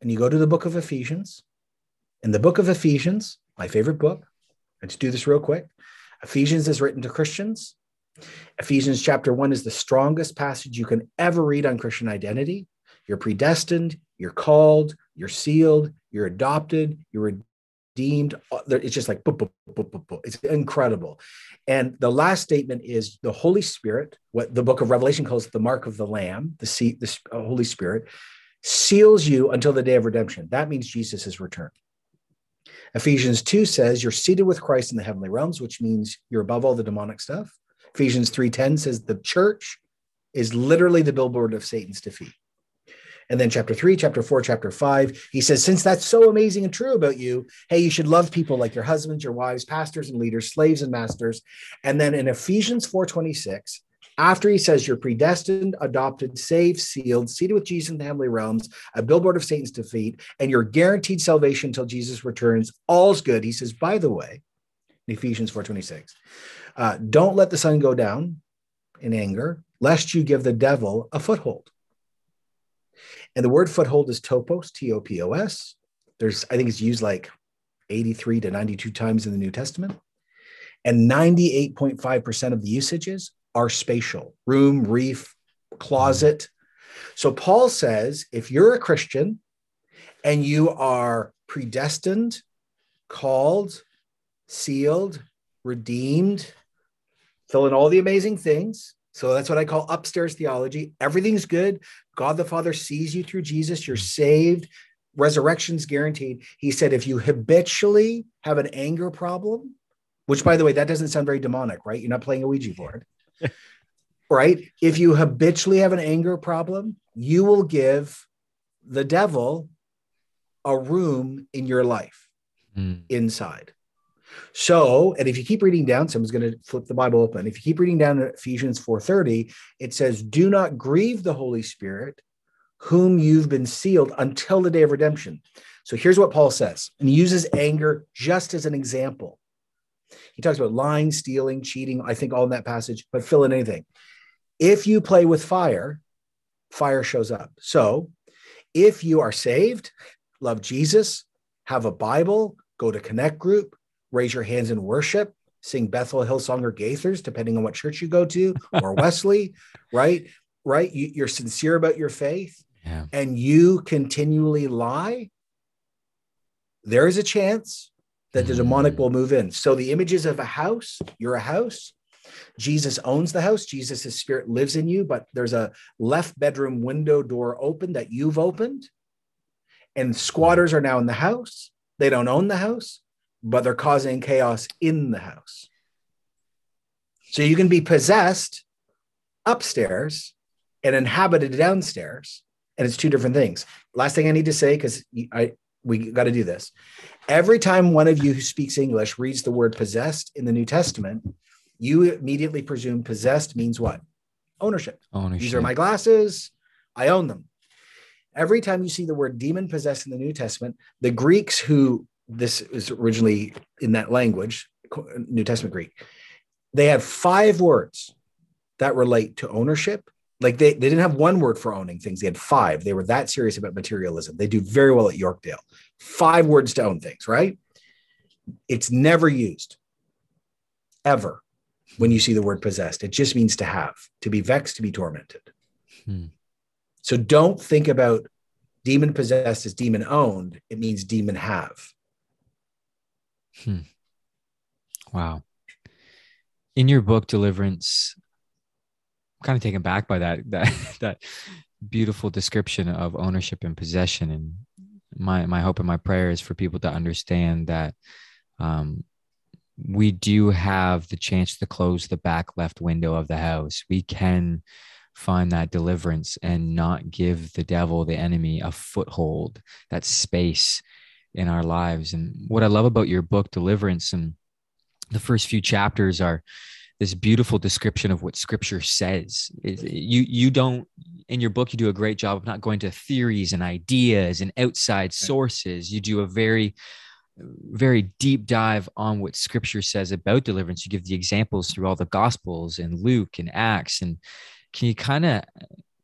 and you go to the book of Ephesians. In the book of Ephesians, my favorite book, let's do this real quick. Ephesians is written to Christians. Ephesians chapter one is the strongest passage you can ever read on Christian identity. You're predestined, you're called, you're sealed, you're adopted, you're redeemed. Uh, it's just like it's incredible. And the last statement is the Holy Spirit, what the book of Revelation calls the mark of the Lamb, the seat, the uh, Holy Spirit, seals you until the day of redemption. That means Jesus has returned. Ephesians 2 says you're seated with Christ in the heavenly realms, which means you're above all the demonic stuff. Ephesians 3:10 says the church is literally the billboard of Satan's defeat. And then chapter three, chapter four, chapter five, he says, since that's so amazing and true about you, hey, you should love people like your husbands, your wives, pastors and leaders, slaves and masters. And then in Ephesians 4:26, after he says you're predestined, adopted, saved, sealed, seated with Jesus in the heavenly realms, a billboard of Satan's defeat, and you're guaranteed salvation until Jesus returns, all's good. He says, by the way, in Ephesians 4:26, uh, don't let the sun go down in anger, lest you give the devil a foothold. And the word foothold is topos, T O P O S. There's, I think it's used like 83 to 92 times in the New Testament. And 98.5% of the usages are spatial room, reef, closet. So Paul says if you're a Christian and you are predestined, called, sealed, redeemed, fill in all the amazing things, so that's what I call upstairs theology. Everything's good. God the Father sees you through Jesus. You're saved. Resurrection's guaranteed. He said, if you habitually have an anger problem, which by the way, that doesn't sound very demonic, right? You're not playing a Ouija board, right? If you habitually have an anger problem, you will give the devil a room in your life mm. inside. So, and if you keep reading down, someone's going to flip the Bible open. If you keep reading down Ephesians 4:30, it says, "Do not grieve the Holy Spirit, whom you've been sealed until the day of redemption." So here's what Paul says, and he uses anger just as an example. He talks about lying, stealing, cheating, I think all in that passage, but fill in anything. If you play with fire, fire shows up. So, if you are saved, love Jesus, have a Bible, go to Connect Group, raise your hands in worship, sing Bethel Hillsong or Gaithers, depending on what church you go to, or Wesley, right? Right? You, are sincere about your faith yeah. and you continually lie, there is a chance that the demonic mm. will move in. So the images of a house, you're a house. Jesus owns the house. Jesus' spirit lives in you, but there's a left bedroom window door open that you've opened. And squatters are now in the house. They don't own the house but they're causing chaos in the house. So you can be possessed upstairs and inhabited downstairs, and it's two different things. Last thing I need to say, because I we got to do this. Every time one of you who speaks English reads the word possessed in the New Testament, you immediately presume possessed means what? Ownership. Ownership. These are my glasses. I own them. Every time you see the word demon possessed in the New Testament, the Greeks who this is originally in that language, New Testament Greek, they had five words that relate to ownership. Like they, they didn't have one word for owning things, they had five. They were that serious about materialism. They do very well at Yorkdale. Five words to own things, right? It's never used ever when you see the word possessed. It just means to have, to be vexed, to be tormented. Hmm. So don't think about demon possessed as demon owned. It means demon have. Hmm. Wow. In your book, Deliverance, I'm kind of taken back by that that that beautiful description of ownership and possession. And my my hope and my prayer is for people to understand that um, we do have the chance to close the back left window of the house. We can find that deliverance and not give the devil, the enemy, a foothold, that space in our lives. And what I love about your book, Deliverance, and the first few chapters are this beautiful description of what scripture says. You you don't in your book you do a great job of not going to theories and ideas and outside sources. You do a very very deep dive on what scripture says about deliverance. You give the examples through all the gospels and luke and acts. And can you kind of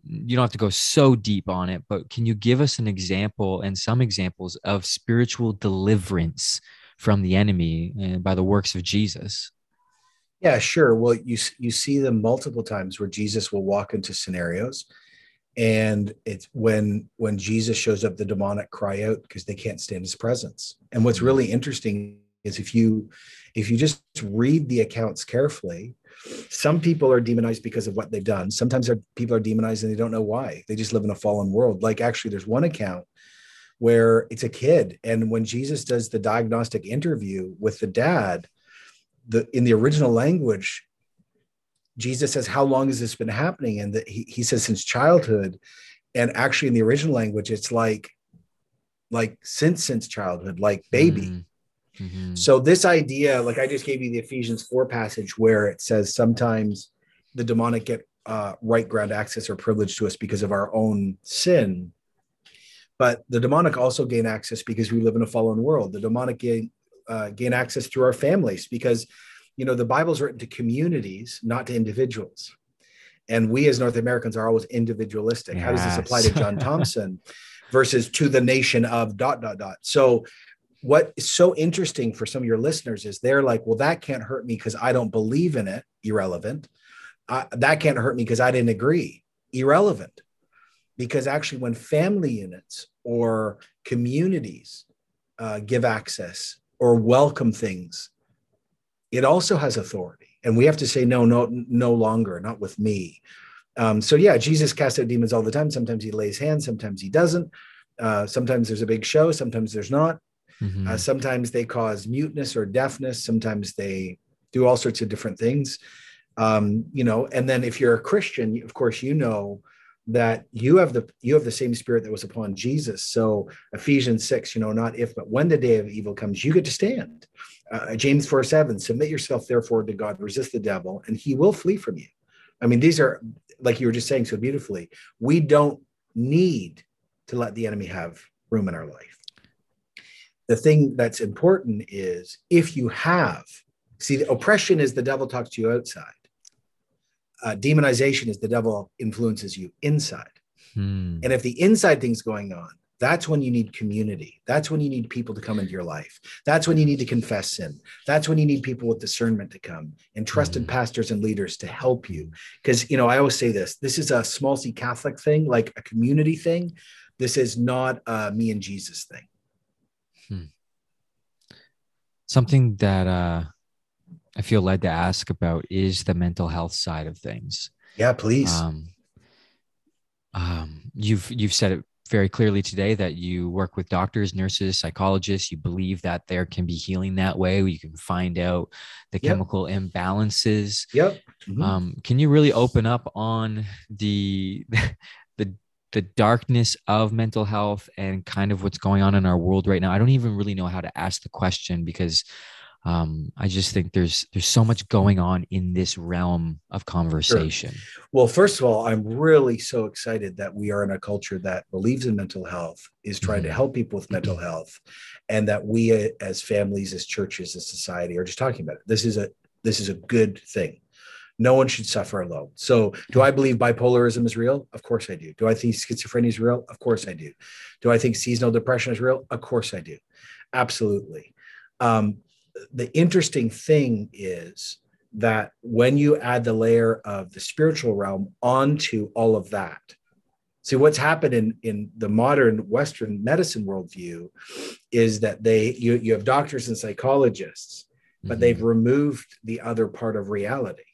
you don't have to go so deep on it, but can you give us an example and some examples of spiritual deliverance from the enemy and uh, by the works of Jesus? Yeah, sure. Well, you you see them multiple times where Jesus will walk into scenarios, and it's when when Jesus shows up, the demonic cry out because they can't stand his presence. And what's really interesting is if you if you just read the accounts carefully, some people are demonized because of what they've done. Sometimes people are demonized and they don't know why. They just live in a fallen world. Like actually, there's one account where it's a kid, and when Jesus does the diagnostic interview with the dad, the in the original language, Jesus says, "How long has this been happening?" And the, he he says, "Since childhood." And actually, in the original language, it's like like since since childhood, like baby. Mm. Mm-hmm. So this idea, like I just gave you the Ephesians 4 passage where it says sometimes the demonic get uh, right ground access or privilege to us because of our own sin. But the demonic also gain access because we live in a fallen world. The demonic gain uh, gain access through our families because you know the Bible's written to communities, not to individuals. And we as North Americans are always individualistic. Yes. How does this apply to Jon Thompson versus to the nation of dot dot dot? So what is so interesting for some of your listeners is they're like, well, that can't hurt me because I don't believe in it. Irrelevant. Uh, that can't hurt me because I didn't agree. Irrelevant. Because actually, when family units or communities uh, give access or welcome things, it also has authority. And we have to say, no, no, no longer, not with me. Um, so, yeah, Jesus casts out demons all the time. Sometimes he lays hands, sometimes he doesn't. Uh, sometimes there's a big show, sometimes there's not. Mm-hmm. Uh, sometimes they cause muteness or deafness. Sometimes they do all sorts of different things. Um, you know, and then if you're a Christian, of course, you know that you have the you have the same spirit that was upon Jesus. So Ephesians six, you know, not if but when the day of evil comes, you get to stand. Uh, James four seven, submit yourself therefore to God, resist the devil, and he will flee from you. I mean, these are like you were just saying so beautifully. We don't need to let the enemy have room in our life the thing that's important is if you have see the oppression is the devil talks to you outside. Uh, demonization is the devil influences you inside. Hmm. and if the inside thing's going on that's when you need community. That's when you need people to come into your life. That's when you need to confess sin. That's when you need people with discernment to come and trusted hmm. pastors and leaders to help you. Because you know i always say this this is a small c catholic thing like a community thing. This is not a me and jesus thing Hmm. Something that uh, I feel led to ask about is the mental health side of things. Yeah, please. Um, um, you've you've said it very clearly today that you work with doctors, nurses, psychologists. You believe that there can be healing that way. You can find out the Yep. chemical imbalances. Yep. Mhm. Um, can you really open up on the the darkness of mental health and kind of what's going on in our world right now? I don't even really know how to ask the question because um, I just think there's there's so much going on in this realm of conversation. Well, first of all, I'm really so excited that we are in a culture that believes in mental health, is trying to Mhm. help people with mental health, and that we uh, as families, as churches, as society are just talking about it. This is a this is a good thing. No one should suffer alone. So, do I believe bipolarism is real? Of course I do. Do I think schizophrenia is real? Of course I do. Do I think seasonal depression is real? Of course I do. Absolutely. Um, the interesting thing is that when you add the layer of the spiritual realm onto all of that, see what's happened in, in the modern Western medicine worldview is that they you, you have doctors and psychologists, but Mhm. they've removed the other part of reality.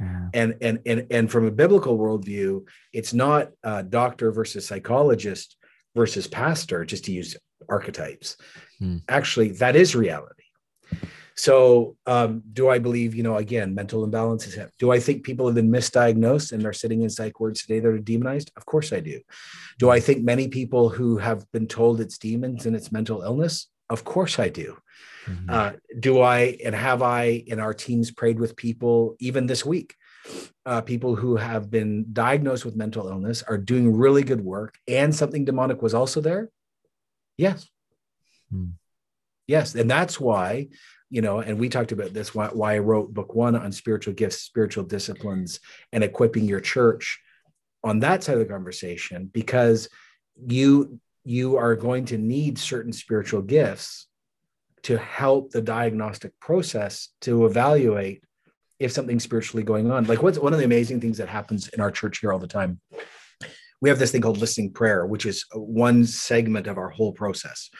Yeah. And and and and from a biblical worldview, it's not uh, doctor versus psychologist versus pastor, just to use archetypes. Hmm. Actually, that is reality. So, um, do I believe, you know, again, mental imbalances? Have, do I think people have been misdiagnosed and are sitting in psych wards today that are demonized? Of course I do. Do I think many people who have been told it's demons and it's mental illness? Of course I do. Mhm. Uh, do I and have I in our teams prayed with people even this week? Uh, people who have been diagnosed with mental illness are doing really good work, and something demonic was also there. Yes, Hmm. yes, and that's why you know. And we talked about this why, why I wrote book one on spiritual gifts, spiritual disciplines, and equipping your church on that side of the conversation because you you are going to need certain spiritual gifts to help the diagnostic process to evaluate if something's spiritually going on. Like what's one of the amazing things that happens in our church here all the time. We have this thing called listening prayer, which is one segment of our whole process.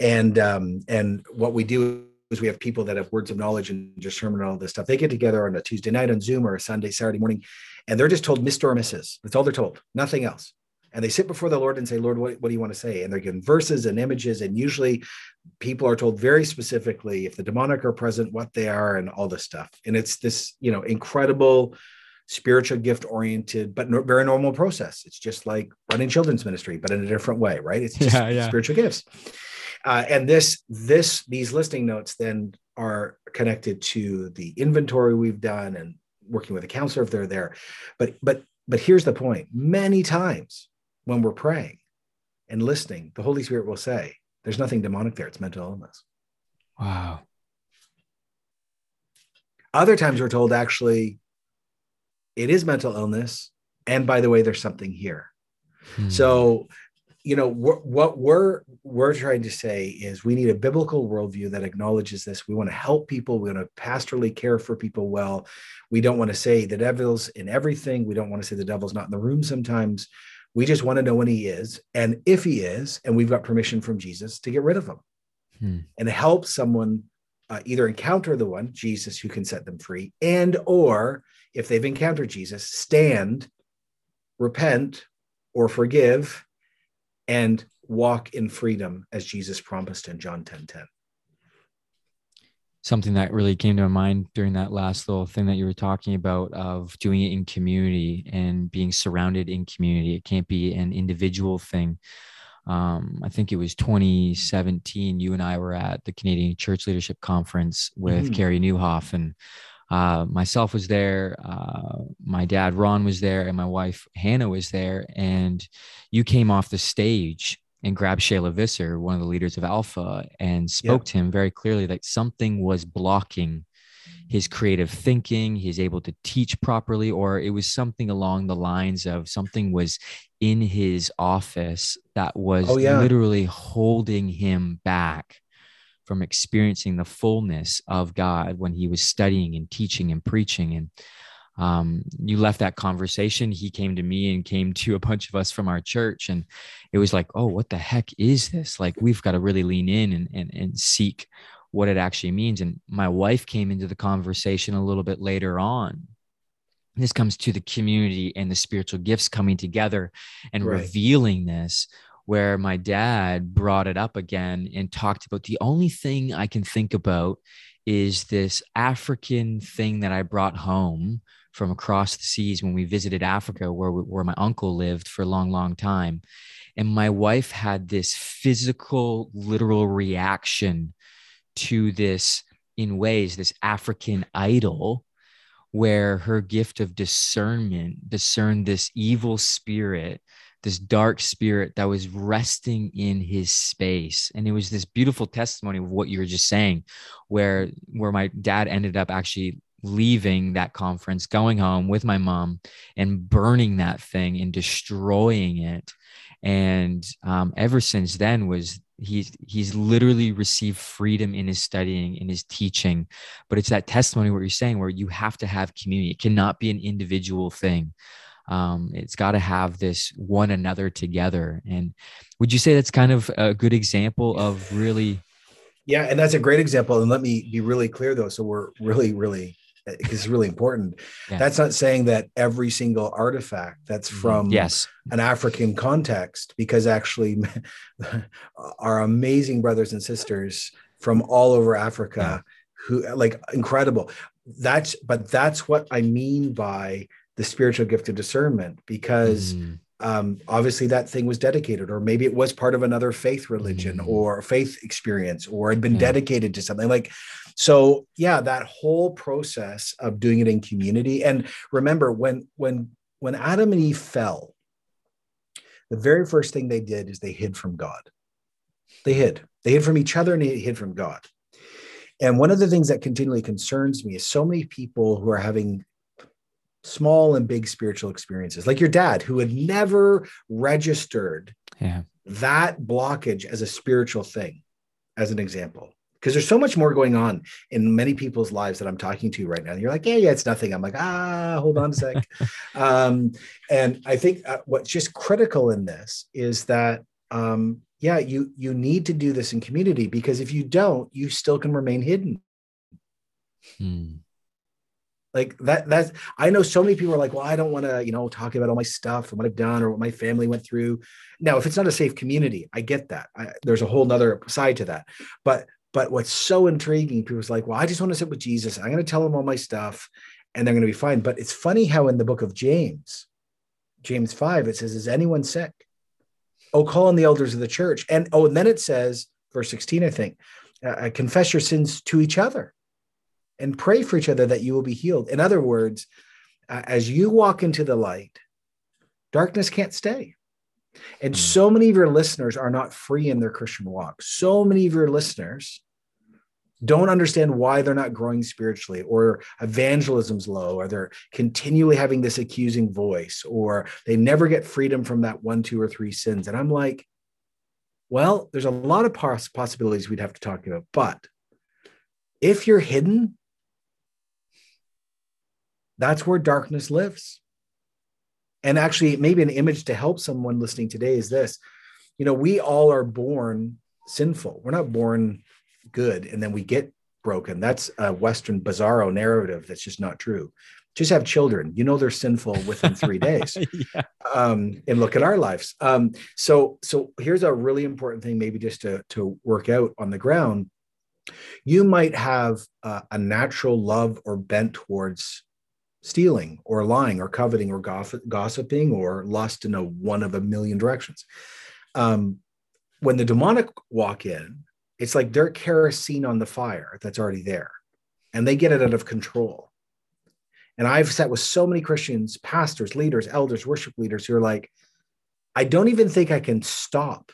And um, and what we do is we have people that have words of knowledge and discernment and all this stuff. They get together on a Tuesday night on Zoom or a Sunday, Saturday morning, and they're just told Mr. or Mrs. That's all they're told, nothing else. And they sit before the Lord and say, Lord, what, what do you want to say? And they're given verses and images. And usually people are told very specifically if the demonic are present, what they are, and all this stuff. And it's this, you know, incredible spiritual gift oriented, but no, very normal process. It's just like running children's ministry, but in a different way, right? It's just Yeah, yeah. spiritual gifts. Uh, and this, this, these listing notes then are connected to the inventory we've done and working with a counselor if they're there. But, but, but here's the point: many times when we're praying and listening, the Holy Spirit will say, "There's nothing demonic there; it's mental illness." Wow. Other times we're told, actually, it is mental illness, and by the way, there's something here. Hmm. So, you know, wh- what we're we're trying to say is we need a biblical worldview that acknowledges this. We want to help people. We want to pastorally care for people well. We don't want to say the devil's in everything. We don't want to say the devil's not in the room sometimes. We just want to know when he is, and if he is, and we've got permission from Jesus to get rid of him Hmm. and help someone uh, either encounter the one Jesus who can set them free, and or if they've encountered Jesus, stand, repent, or forgive, and walk in freedom as Jesus promised in John 10 10. Something that really came to my mind during that last little thing that you were talking about of doing it in community and being surrounded in community. It can't be an individual thing. Um, I think it was 2017. You and I were at the Canadian Church Leadership Conference with Mhm. Carey Nieuwhof, and uh, myself was there. Uh, my dad Ron was there, and my wife Hannah was there. And you came off the stage and grabbed Shayla Visser, one of the leaders of Alpha, and spoke to him very clearly that something was blocking his creative thinking. He's able to teach properly, or it was something along the lines of something was in his office that was Oh, yeah. literally holding him back from experiencing the fullness of God when he was studying and teaching and preaching. And um, you left that conversation. He came to me and came to a bunch of us from our church. And it was like, oh, what the heck is this? Like, we've got to really lean in and, and, and seek what it actually means. And my wife came into the conversation a little bit later on. this comes to the community and the spiritual gifts coming together and Right. revealing this where my dad brought it up again and talked about the only thing i can think about is this african thing that i brought home from across the seas when we visited africa where, we- where my uncle lived for a long long time. And my wife had this physical literal reaction to this in ways this african idol where her gift of discernment discerned this evil spirit this dark spirit that was resting in his space. And it was this beautiful testimony of what you were just saying where where my dad ended up actually leaving that conference going home with my mom and burning that thing and destroying it. And um, ever since then was he's he's literally received freedom in his studying in his teaching. But it's that testimony what you're saying where you have to have community. It cannot be an individual thing. Um, it's got to have this one another together. And would you say that's kind of a good example of really Yeah, and that's a great example. And let me be really clear though, so we're really, really because it's really important. Yeah. That's not saying that every single artifact that's from yes an African context, because actually our amazing brothers and sisters from all over Africa who like incredible. That's but that's what I mean by the spiritual gift of discernment, because Mm, um, obviously that thing was dedicated, or maybe it was part of another faith religion Mhm. or faith experience, or had been Yeah. dedicated to something like. So yeah, that whole process of doing it in community. And remember, when when when Adam and Eve fell, the very first thing they did is they hid from God. They hid. They hid from each other and they hid from God. And one of the things that continually concerns me is so many people who are having small and big spiritual experiences, like your dad, who had never registered yeah that blockage as a spiritual thing, as an example. Because there's so much more going on in many people's lives that I'm talking to right now. And you're like, yeah, yeah, it's nothing. I'm like, ah, hold on a sec. um, and I think uh, what's just critical in this is that, um, yeah, you you need to do this in community because if you don't, you still can remain hidden. Mm, like that that's i know so many people are like well i don't want to you know talk about all my stuff and what i've done or what my family went through now if it's not a safe community i get that I, there's a whole nother side to that but but what's so intriguing people's like well i just want to sit with jesus i'm going to tell him all my stuff and they're going to be fine but it's funny how in the book of james james 5 it says is anyone sick oh call on the elders of the church and oh and then it says verse 16 i think uh, confess your sins to each other and pray for each other that you will be healed. In other words, uh, as you walk into the light, darkness can't stay. And Mm. so many of your listeners are not free in their Christian walk. So many of your listeners don't understand why they're not growing spiritually or evangelism's low or they're continually having this accusing voice or they never get freedom from that one two or three sins and i'm like well there's a lot of poss- possibilities we'd have to talk about but if you're hidden that's where darkness lives. And actually, maybe an image to help someone listening today is this you know, we all are born sinful. We're not born good and then we get broken. That's a Western bizarro narrative that's just not true. Just have children. You know they're sinful within three days. yeah. Um, and look at our lives. Um, so, so here's a really important thing, maybe just to to work out on the ground. You might have uh, a natural love or bent towards stealing or lying or coveting or gossip, gossiping or lust in a one of a million directions. Um, when the demonic walk in, it's like they're kerosene on the fire that's already there, and they get it out of control. And I've sat with so many Christians, pastors, leaders, elders, worship leaders who are like, I don't even think I can stop.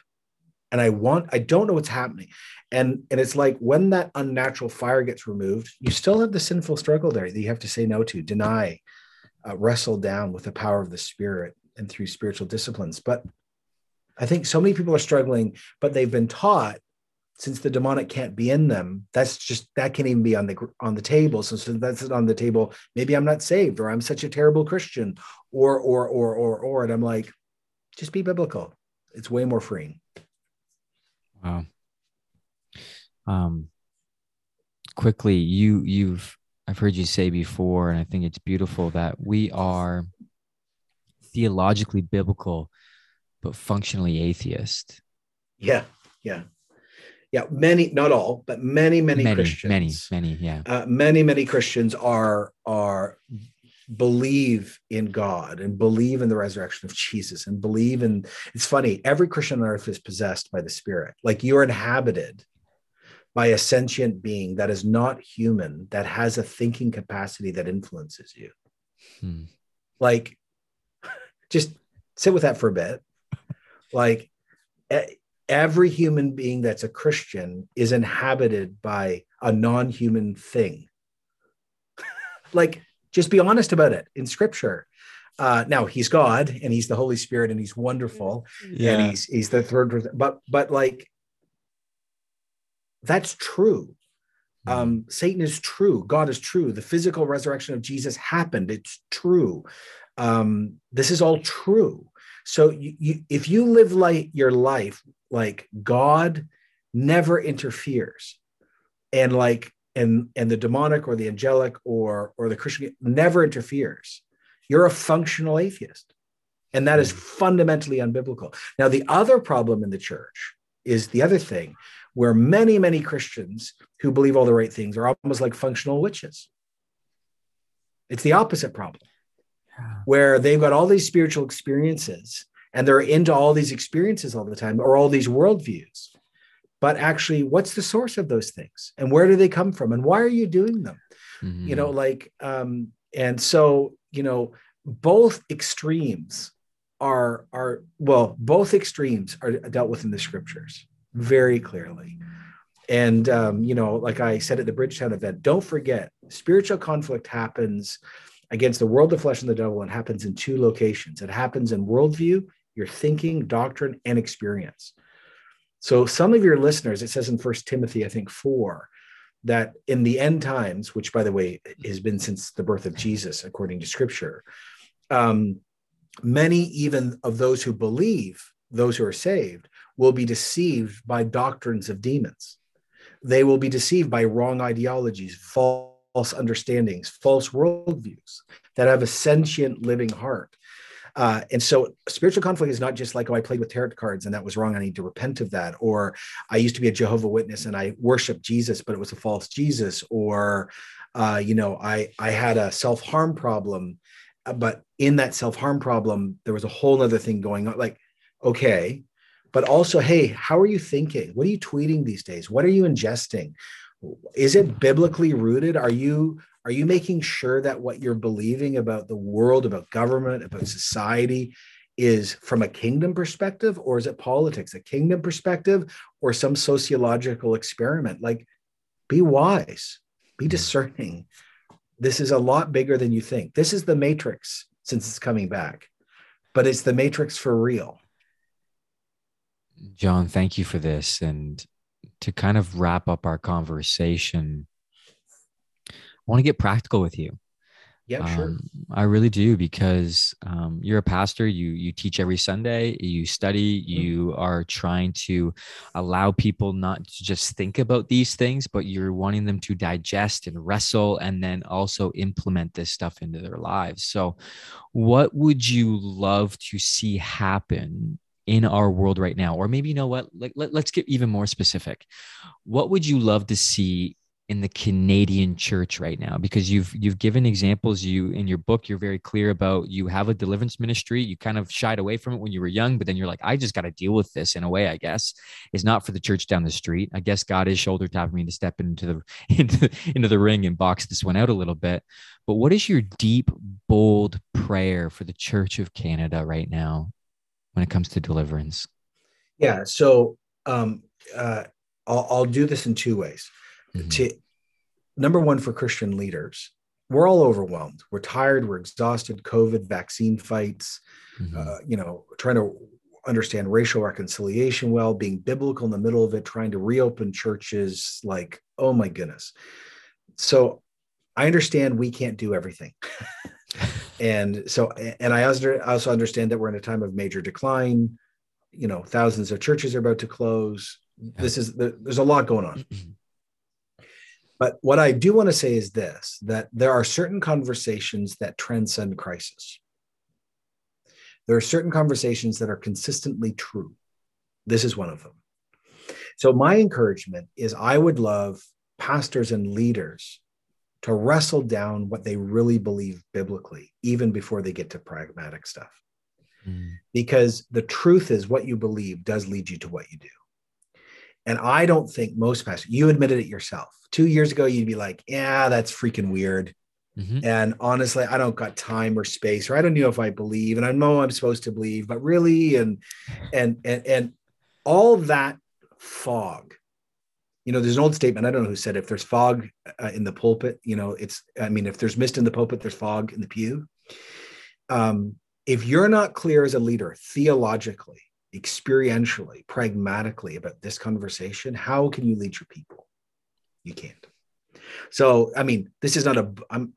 And I want, I don't know what's happening. And, and it's like when that unnatural fire gets removed, you still have the sinful struggle there that you have to say no to, deny, uh, wrestle down with the power of the spirit and through spiritual disciplines. But I think so many people are struggling, but they've been taught since the demonic can't be in them that's just that can't even be on the on the table so since that's on the table maybe i'm not saved or i'm such a terrible christian or or or or or and i'm like just be biblical it's way more freeing Wow. Um, quickly, you you've I've heard you say before, and I think it's beautiful that we are theologically biblical, but functionally atheist. Yeah, yeah, yeah. Many, not all, but many, many, many Christians, many, many, yeah, uh, many, many Christians are are believe in God and believe in the resurrection of Jesus and believe in. It's funny. Every Christian on earth is possessed by the Spirit. Like you're inhabited by a sentient being that is not human, that has a thinking capacity that influences you. Hmm. Like, just sit with that for a bit. Like, every human being that's a Christian is inhabited by a non human thing. like, just be honest about it in scripture. Uh, now he's God and he's the Holy Spirit and he's wonderful yeah. and he's he's the third but but like that's true. Hmm. Um, Satan is true. God is true. The physical resurrection of Jesus happened. It's true. Um, this is all true. So you, you, if you live like your life like God never interferes, and like and and the demonic or the angelic or or the Christian never interferes, you're a functional atheist, and that is fundamentally unbiblical. Now the other problem in the church is the other thing where many, many Christians who believe all the right things are almost like functional witches. It's the opposite problem, where they've got all these spiritual experiences and they're into all these experiences all the time or all these worldviews. But actually, what's the source of those things and where do they come from and why are you doing them? Mm-hmm. You know, like, um, and so, you know, both extremes are are well both extremes are dealt with in the scriptures very clearly. And, um, you know, like I said at the Bridgetown event, don't forget spiritual conflict happens against the world, the flesh, and the devil, and happens in two locations. It happens in worldview, your thinking, doctrine, and experience. So some of your listeners, it says in First Timothy, I think four, that in the end times, which by the way has been since the birth of Jesus, according to Scripture, um, many even of those who believe, those who are saved, will be deceived by doctrines of demons. They will be deceived by wrong ideologies, false understandings, false worldviews that have a sentient living heart. Uh, and so spiritual conflict is not just like, oh, I played with tarot cards and that was wrong. I need to repent of that. Or I used to be a Jehovah Witness and I worshiped Jesus, but it was a false Jesus. Or, uh, you know, I, I had a self harm problem, uh, but in that self harm problem, there was a whole other thing going on. Like, okay, but also, hey, how are you thinking? What are you tweeting these days? What are you ingesting? Is it biblically rooted? Are you are you making sure that what you're believing about the world, about government, about society is from a kingdom perspective or is it politics, a kingdom perspective or some sociological experiment? Like be wise, be hmm. discerning. This is a lot bigger than you think. This is the matrix since it's coming back, but it's the matrix for real. Jon, thank you for this. And to kind of wrap up our conversation, want to get practical with you. Yeah, sure. Um, I really do because um, you're a pastor. You you teach every Sunday. You study. Mm-hmm. You are trying to allow people not to just think about these things, but you're wanting them to digest and wrestle, and then also implement this stuff into their lives. So, what would you love to see happen in our world right now or maybe you know what like let, let's get even more specific what would you love to see in the Canadian church right now because you've you've given examples you in your book you're very clear about you have a deliverance ministry you kind of shied away from it when you were young but then you're like I just got to deal with this in a way I guess it's not for the church down the street I guess God is shoulder tapping me to step into the into, into the ring and box this one out a little bit but what is your deep bold prayer for the church of Canada right now when it comes to deliverance? Yeah. So um, uh, I'll, I'll do this in two ways. Mm-hmm. To number one, for Christian leaders, we're all overwhelmed. We're tired. We're exhausted. COVID, vaccine fights. Mm-hmm. Uh, you know, trying to understand racial reconciliation well, being biblical in the middle of it, trying to reopen churches. Like, oh my goodness. So I understand we can't do everything. and so and i also understand that we're in a time of major decline you know thousands of churches are about to close this is there's a lot going on But what I do want to say is this that there are certain conversations that transcend crisis. There are certain conversations that are consistently true. This is one of them. So, my encouragement is I would love pastors and leaders to wrestle down what they really believe biblically, even before they get to pragmatic stuff. Mm. Because the truth is, what you believe does lead you to what you do. And I don't think most pastors, you admitted it yourself. Two years ago, you'd be like, yeah, that's freaking weird. Mm-hmm. And honestly, I don't got time or space, or I don't know if I believe, and I know I'm supposed to believe, but really, and and and and all that fog. You know, there's an old statement. I don't know who said it, if there's fog uh, in the pulpit, you know, it's. I mean, if there's mist in the pulpit, there's fog in the pew. Um, if you're not clear as a leader theologically experientially, pragmatically about this conversation, how can you lead your people? You can't. So, I mean, this is not a. I'm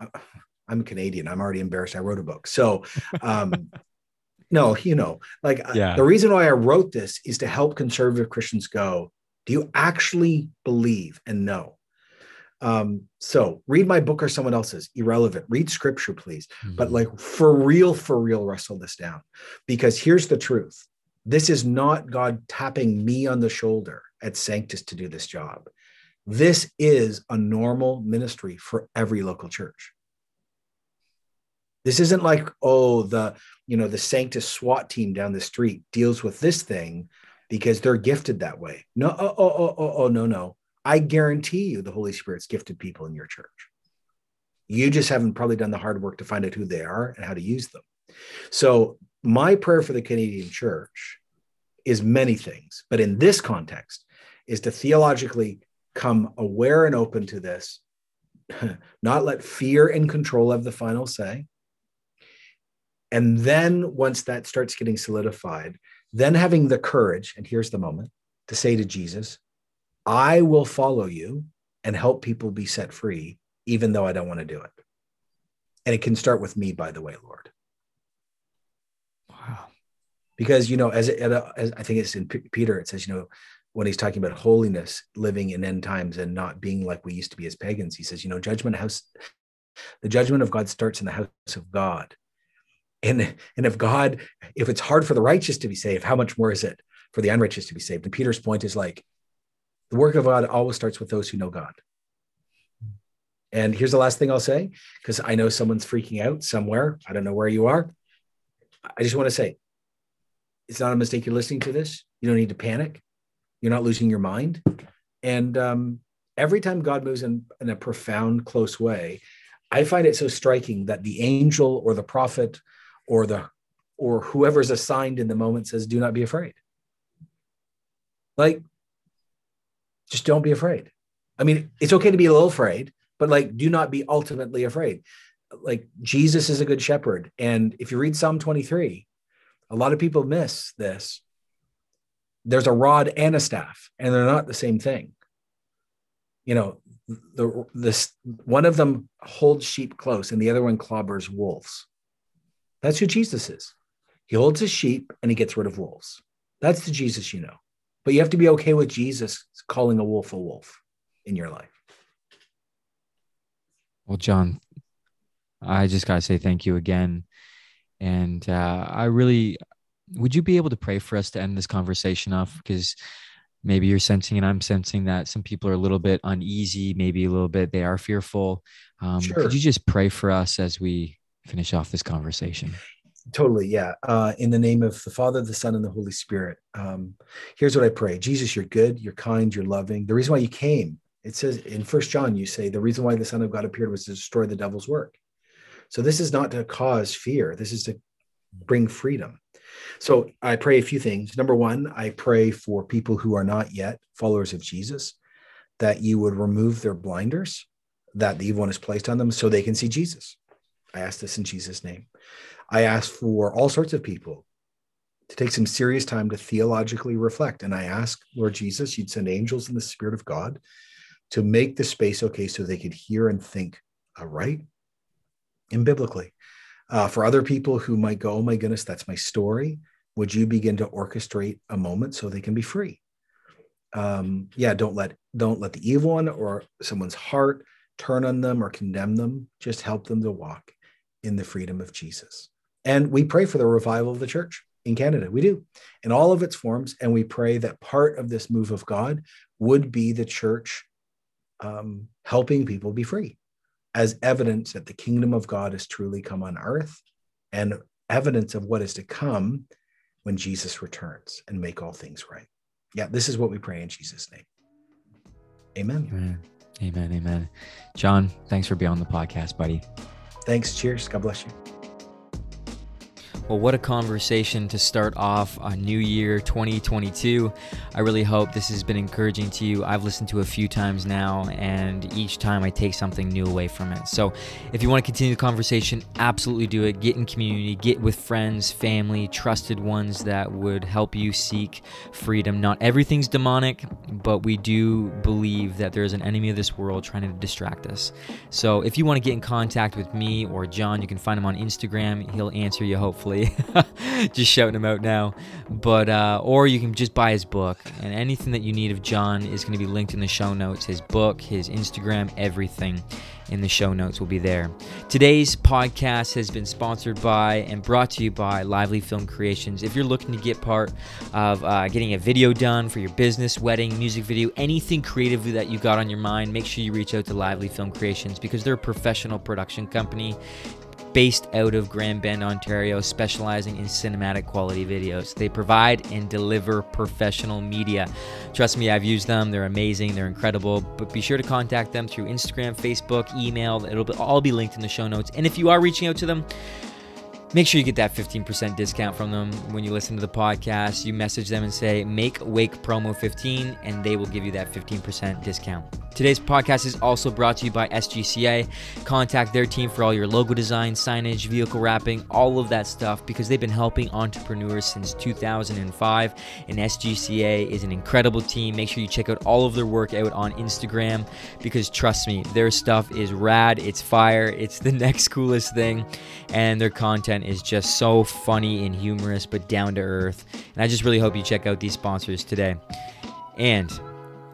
I'm Canadian. I'm already embarrassed. I wrote a book. So, um, no, you know, like uh, yeah. the reason why I wrote this is to help conservative Christians go. Do you actually believe and know? Um, so read my book or someone else's, irrelevant. Read scripture, please. Mm-hmm. But like for real, for real, wrestle this down. Because here's the truth this is not God tapping me on the shoulder at Sanctus to do this job. This is a normal ministry for every local church. This isn't like, oh, the, you know, the Sanctus SWAT team down the street deals with this thing because they're gifted that way. No, oh, oh, oh, oh, oh no, no. I guarantee you the Holy Spirit's gifted people in your church. You just haven't probably done the hard work to find out who they are and how to use them. So my prayer for the Canadian church is many things, but in this context, is to theologically come aware and open to this, not let fear and control have the final say. And then once that starts getting solidified, then having the courage, and here's the moment, to say to Jesus, I will follow you and help people be set free, even though I don't want to do it. And it can start with me, by the way, Lord because you know as, as i think it's in P- peter it says you know when he's talking about holiness living in end times and not being like we used to be as pagans he says you know judgment house the judgment of god starts in the house of god. And and if god if it's hard for the righteous to be saved how much more is it for the unrighteous to be saved? And peter's point is like the work of god always starts with those who know god. And here's the last thing i'll say because i know someone's freaking out somewhere. I don't know where you are. I just want to say it's not a mistake you're listening to this. You don't need to panic. You're not losing your mind. And um, every time God moves in, in a profound, close way, I find it so striking that the angel or the prophet or the or whoever's assigned in the moment says, "Do not be afraid." Like, just don't be afraid. I mean, it's okay to be a little afraid, but like, do not be ultimately afraid. Like Jesus is a good shepherd, and if you read Psalm 23, a lot of people miss this. There's a rod and a staff, and they're not the same thing. You know, the this one of them holds sheep close, and the other one clobbers wolves. That's who Jesus is. He holds his sheep and he gets rid of wolves. That's the Jesus you know. But you have to be okay with Jesus calling a wolf a wolf in your life. Well, Jon, I just got to say thank you again and uh, I really, would you be able to pray for us to end this conversation off? Because maybe you're sensing and I'm sensing that some people are a little bit uneasy, maybe a little bit, they are fearful. Um, sure. Could you just pray for us as we finish off this conversation? Totally, yeah. Uh, in the name of the Father, the Son, and the Holy Spirit. Um, here's what I pray: Jesus, you're good, you're kind, you're loving. The reason why you came, it says in First John, you say the reason why the Son of God appeared was to destroy the devil's work. So this is not to cause fear. This is to mm. bring freedom. So I pray a few things. Number one, I pray for people who are not yet followers of Jesus that you would remove their blinders that the evil one has placed on them so they can see Jesus. I ask this in Jesus' name. I ask for all sorts of people to take some serious time to theologically reflect. And I ask, Lord Jesus, you'd send angels in the Spirit of God to make the space okay so they could hear and think right and biblically. Uh, for other people who might go, oh my goodness, that's my story, would you begin to orchestrate a moment so they can be free? um, yeah, don't let don't let the evil one or someone's heart turn on them or condemn them. Just help them to walk in the freedom of Jesus. And we pray for the revival of the church in Canada. We do in all of its forms. And we pray that part of this move of God would be the church um, helping people be free as evidence that the kingdom of God has truly come on earth and evidence of what is to come when Jesus returns and make all things right. Yeah, this is what we pray in Jesus' name. Amen. Amen. Amen. Amen. Jon, thanks for being on the podcast, buddy. Thanks. Cheers. God bless you. Well, what a conversation to start off a new year 2022. I really hope this has been encouraging to you. I've listened to a few times now, and each time I take something new away from it. So, if you want to continue the conversation, absolutely do it. Get in community, get with friends, family, trusted ones that would help you seek freedom. Not everything's demonic, but we do believe that there is an enemy of this world trying to distract us. So, if you want to get in contact with me or Jon, you can find him on Instagram. He'll answer you hopefully just shouting him out now. But uh, or you can just buy his book, and anything that you need of Jon is going to be linked in the show notes. His book, his Instagram, everything in the show notes will be there. Today's podcast has been sponsored by and brought to you by Lively Film Creations. If you're looking to get part of uh, getting a video done for your business, wedding, music video, anything creative that you got on your mind, make sure you reach out to Lively Film Creations because they're a professional production company based out of Grand Bend, Ontario, specializing in cinematic quality videos. They provide and deliver professional media. Trust me, I've used them. They're amazing, they're incredible. But be sure to contact them through Instagram, Facebook, email. It'll all be linked in the show notes. And if you are reaching out to them, Make sure you get that 15% discount from them when you listen to the podcast. You message them and say, Makewake promo 15, and they will give you that 15% discount. Today's podcast is also brought to you by SGCA. Contact their team for all your logo design, signage, vehicle wrapping, all of that stuff because they've been helping entrepreneurs since 2005. And SGCA is an incredible team. Make sure you check out all of their work out on Instagram because trust me, their stuff is rad, it's fire, it's the next coolest thing, and their content is just so funny and humorous but down to earth. And I just really hope you check out these sponsors today. And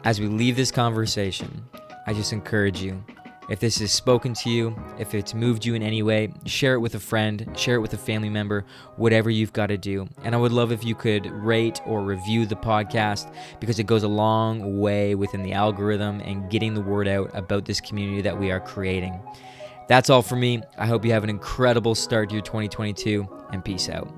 as we leave this conversation, I just encourage you if this has spoken to you, if it's moved you in any way, share it with a friend, share it with a family member, whatever you've got to do. And I would love if you could rate or review the podcast because it goes a long way within the algorithm and getting the word out about this community that we are creating. That's all for me. I hope you have an incredible start to your 2022 and peace out.